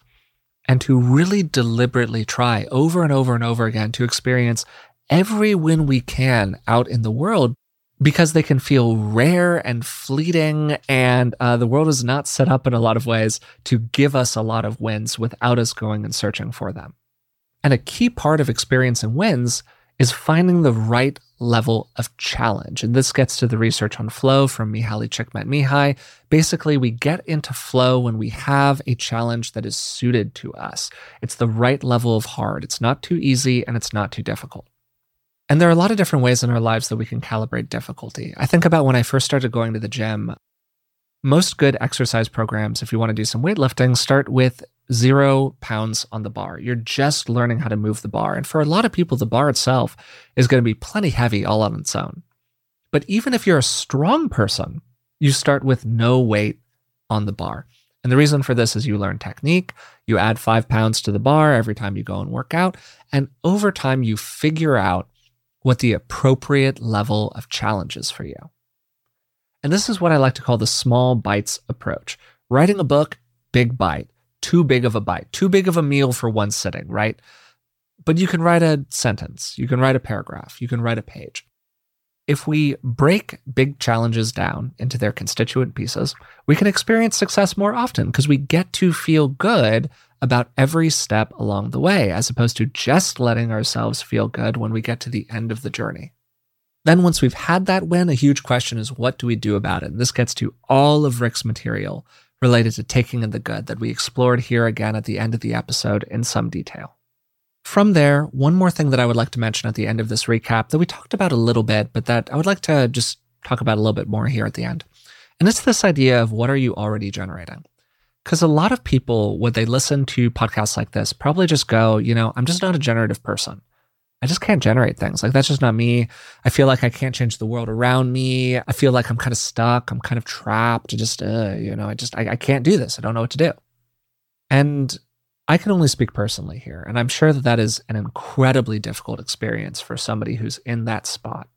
and to really deliberately try over and over and over again to experience every win we can out in the world because they can feel rare and fleeting. And uh, the world is not set up in a lot of ways to give us a lot of wins without us going and searching for them. And a key part of experiencing wins is finding the right level of challenge. And this gets to the research on flow from Mihaly Csikszentmihalyi. Basically, we get into flow when we have a challenge that is suited to us. It's the right level of hard. It's not too easy and it's not too difficult. And there are a lot of different ways in our lives that we can calibrate difficulty. I think about when I first started going to the gym. Most good exercise programs, if you want to do some weightlifting, start with zero pounds on the bar. You're just learning how to move the bar. And for a lot of people, the bar itself is going to be plenty heavy all on its own. But even if you're a strong person, you start with no weight on the bar. And the reason for this is you learn technique, you add five pounds to the bar every time you go and work out. And over time, you figure out what the appropriate level of challenge is for you. And this is what I like to call the small bites approach. Writing a book, big bite too big of a bite, too big of a meal for one sitting, right? But you can write a sentence, you can write a paragraph, you can write a page. If we break big challenges down into their constituent pieces, we can experience success more often because we get to feel good about every step along the way, as opposed to just letting ourselves feel good when we get to the end of the journey. Then, once we've had that win, a huge question is what do we do about it? And this gets to all of Rick's material related to taking in the good that we explored here again at the end of the episode in some detail. From there, one more thing that I would like to mention at the end of this recap that we talked about a little bit, but that I would like to just talk about a little bit more here at the end. And it's this idea of what are you already generating? Because a lot of people, when they listen to podcasts like this, probably just go, you know, I'm just not a generative person. I just can't generate things. Like that's just not me. I feel like I can't change the world around me. I feel like I'm kind of stuck. I'm kind of trapped. Just, uh, you know, I just, I, I can't do this. I don't know what to do. And I can only speak personally here. And I'm sure that that is an incredibly difficult experience for somebody who's in that spot.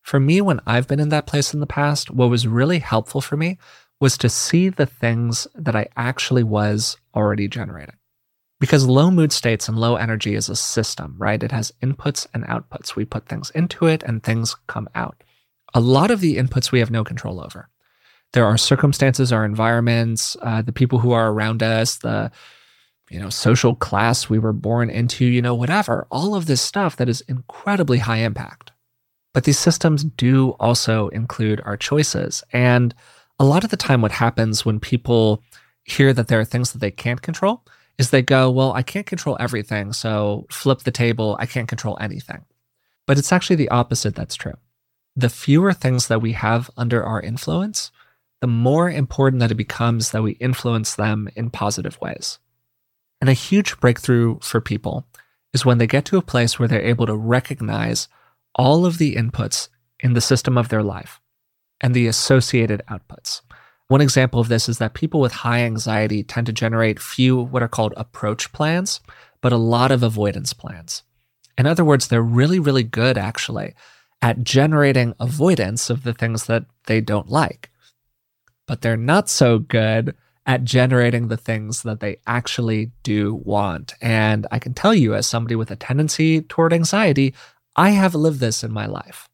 For me, when I've been in that place in the past, what was really helpful for me was to see the things that I actually was already generating. Because low mood states and low energy is a system, right? It has inputs and outputs. We put things into it and things come out. A lot of the inputs we have no control over. There are circumstances, our environments, uh, the people who are around us, the you know social class we were born into, you know whatever. All of this stuff that is incredibly high impact. But these systems do also include our choices. And a lot of the time, what happens when people hear that there are things that they can't control is they go, Well, I can't control everything. So flip the table. I can't control anything. But it's actually the opposite that's true. The fewer things that we have under our influence, the more important that it becomes that we influence them in positive ways. And a huge breakthrough for people is when they get to a place where they're able to recognize all of the inputs in the system of their life and the associated outputs. One example of this is that people with high anxiety tend to generate few what are called approach plans, but a lot of avoidance plans. In other words, they're really, really good actually at generating avoidance of the things that they don't like but they're not so good at generating the things that they actually do want. And I can tell you, as somebody with a tendency toward anxiety, I have lived this in my life.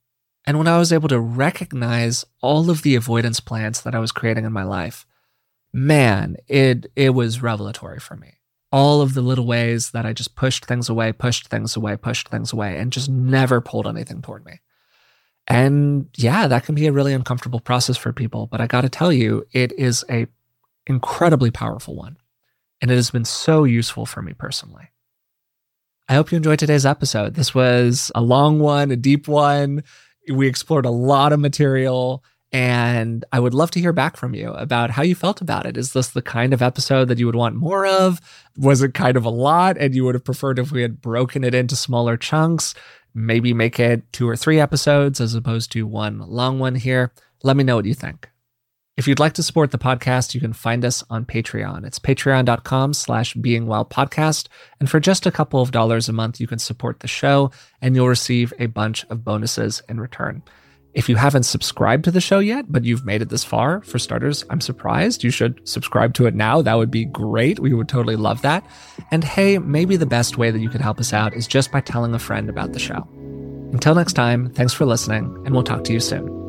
And when I was able to recognize all of the avoidance plans that I was creating in my life, man, it it was revelatory for me. All of the little ways that I just pushed things away, pushed things away, pushed things away, and just never pulled anything toward me. And yeah, that can be a really uncomfortable process for people. But I got to tell you, it is a incredibly powerful one. And it has been so useful for me personally. I hope you enjoyed today's episode. This was a long one, a deep one. We explored a lot of material. And I would love to hear back from you about how you felt about it. Is this the kind of episode that you would want more of? Was it kind of a lot and you would have preferred if we had broken it into smaller chunks? maybe make it two or three episodes as opposed to one long one here. Let me know what you think. If you'd like to support the podcast, you can find us on Patreon. It's patreon.com slash beingwellpodcast. And for just a couple of dollars a month, you can support the show and you'll receive a bunch of bonuses in return. If you haven't subscribed to the show yet, but you've made it this far, for starters, I'm surprised. You should subscribe to it now. That would be great. We would totally love that. And hey, maybe the best way that you could help us out is just by telling a friend about the show. Until next time, thanks for listening, and we'll talk to you soon.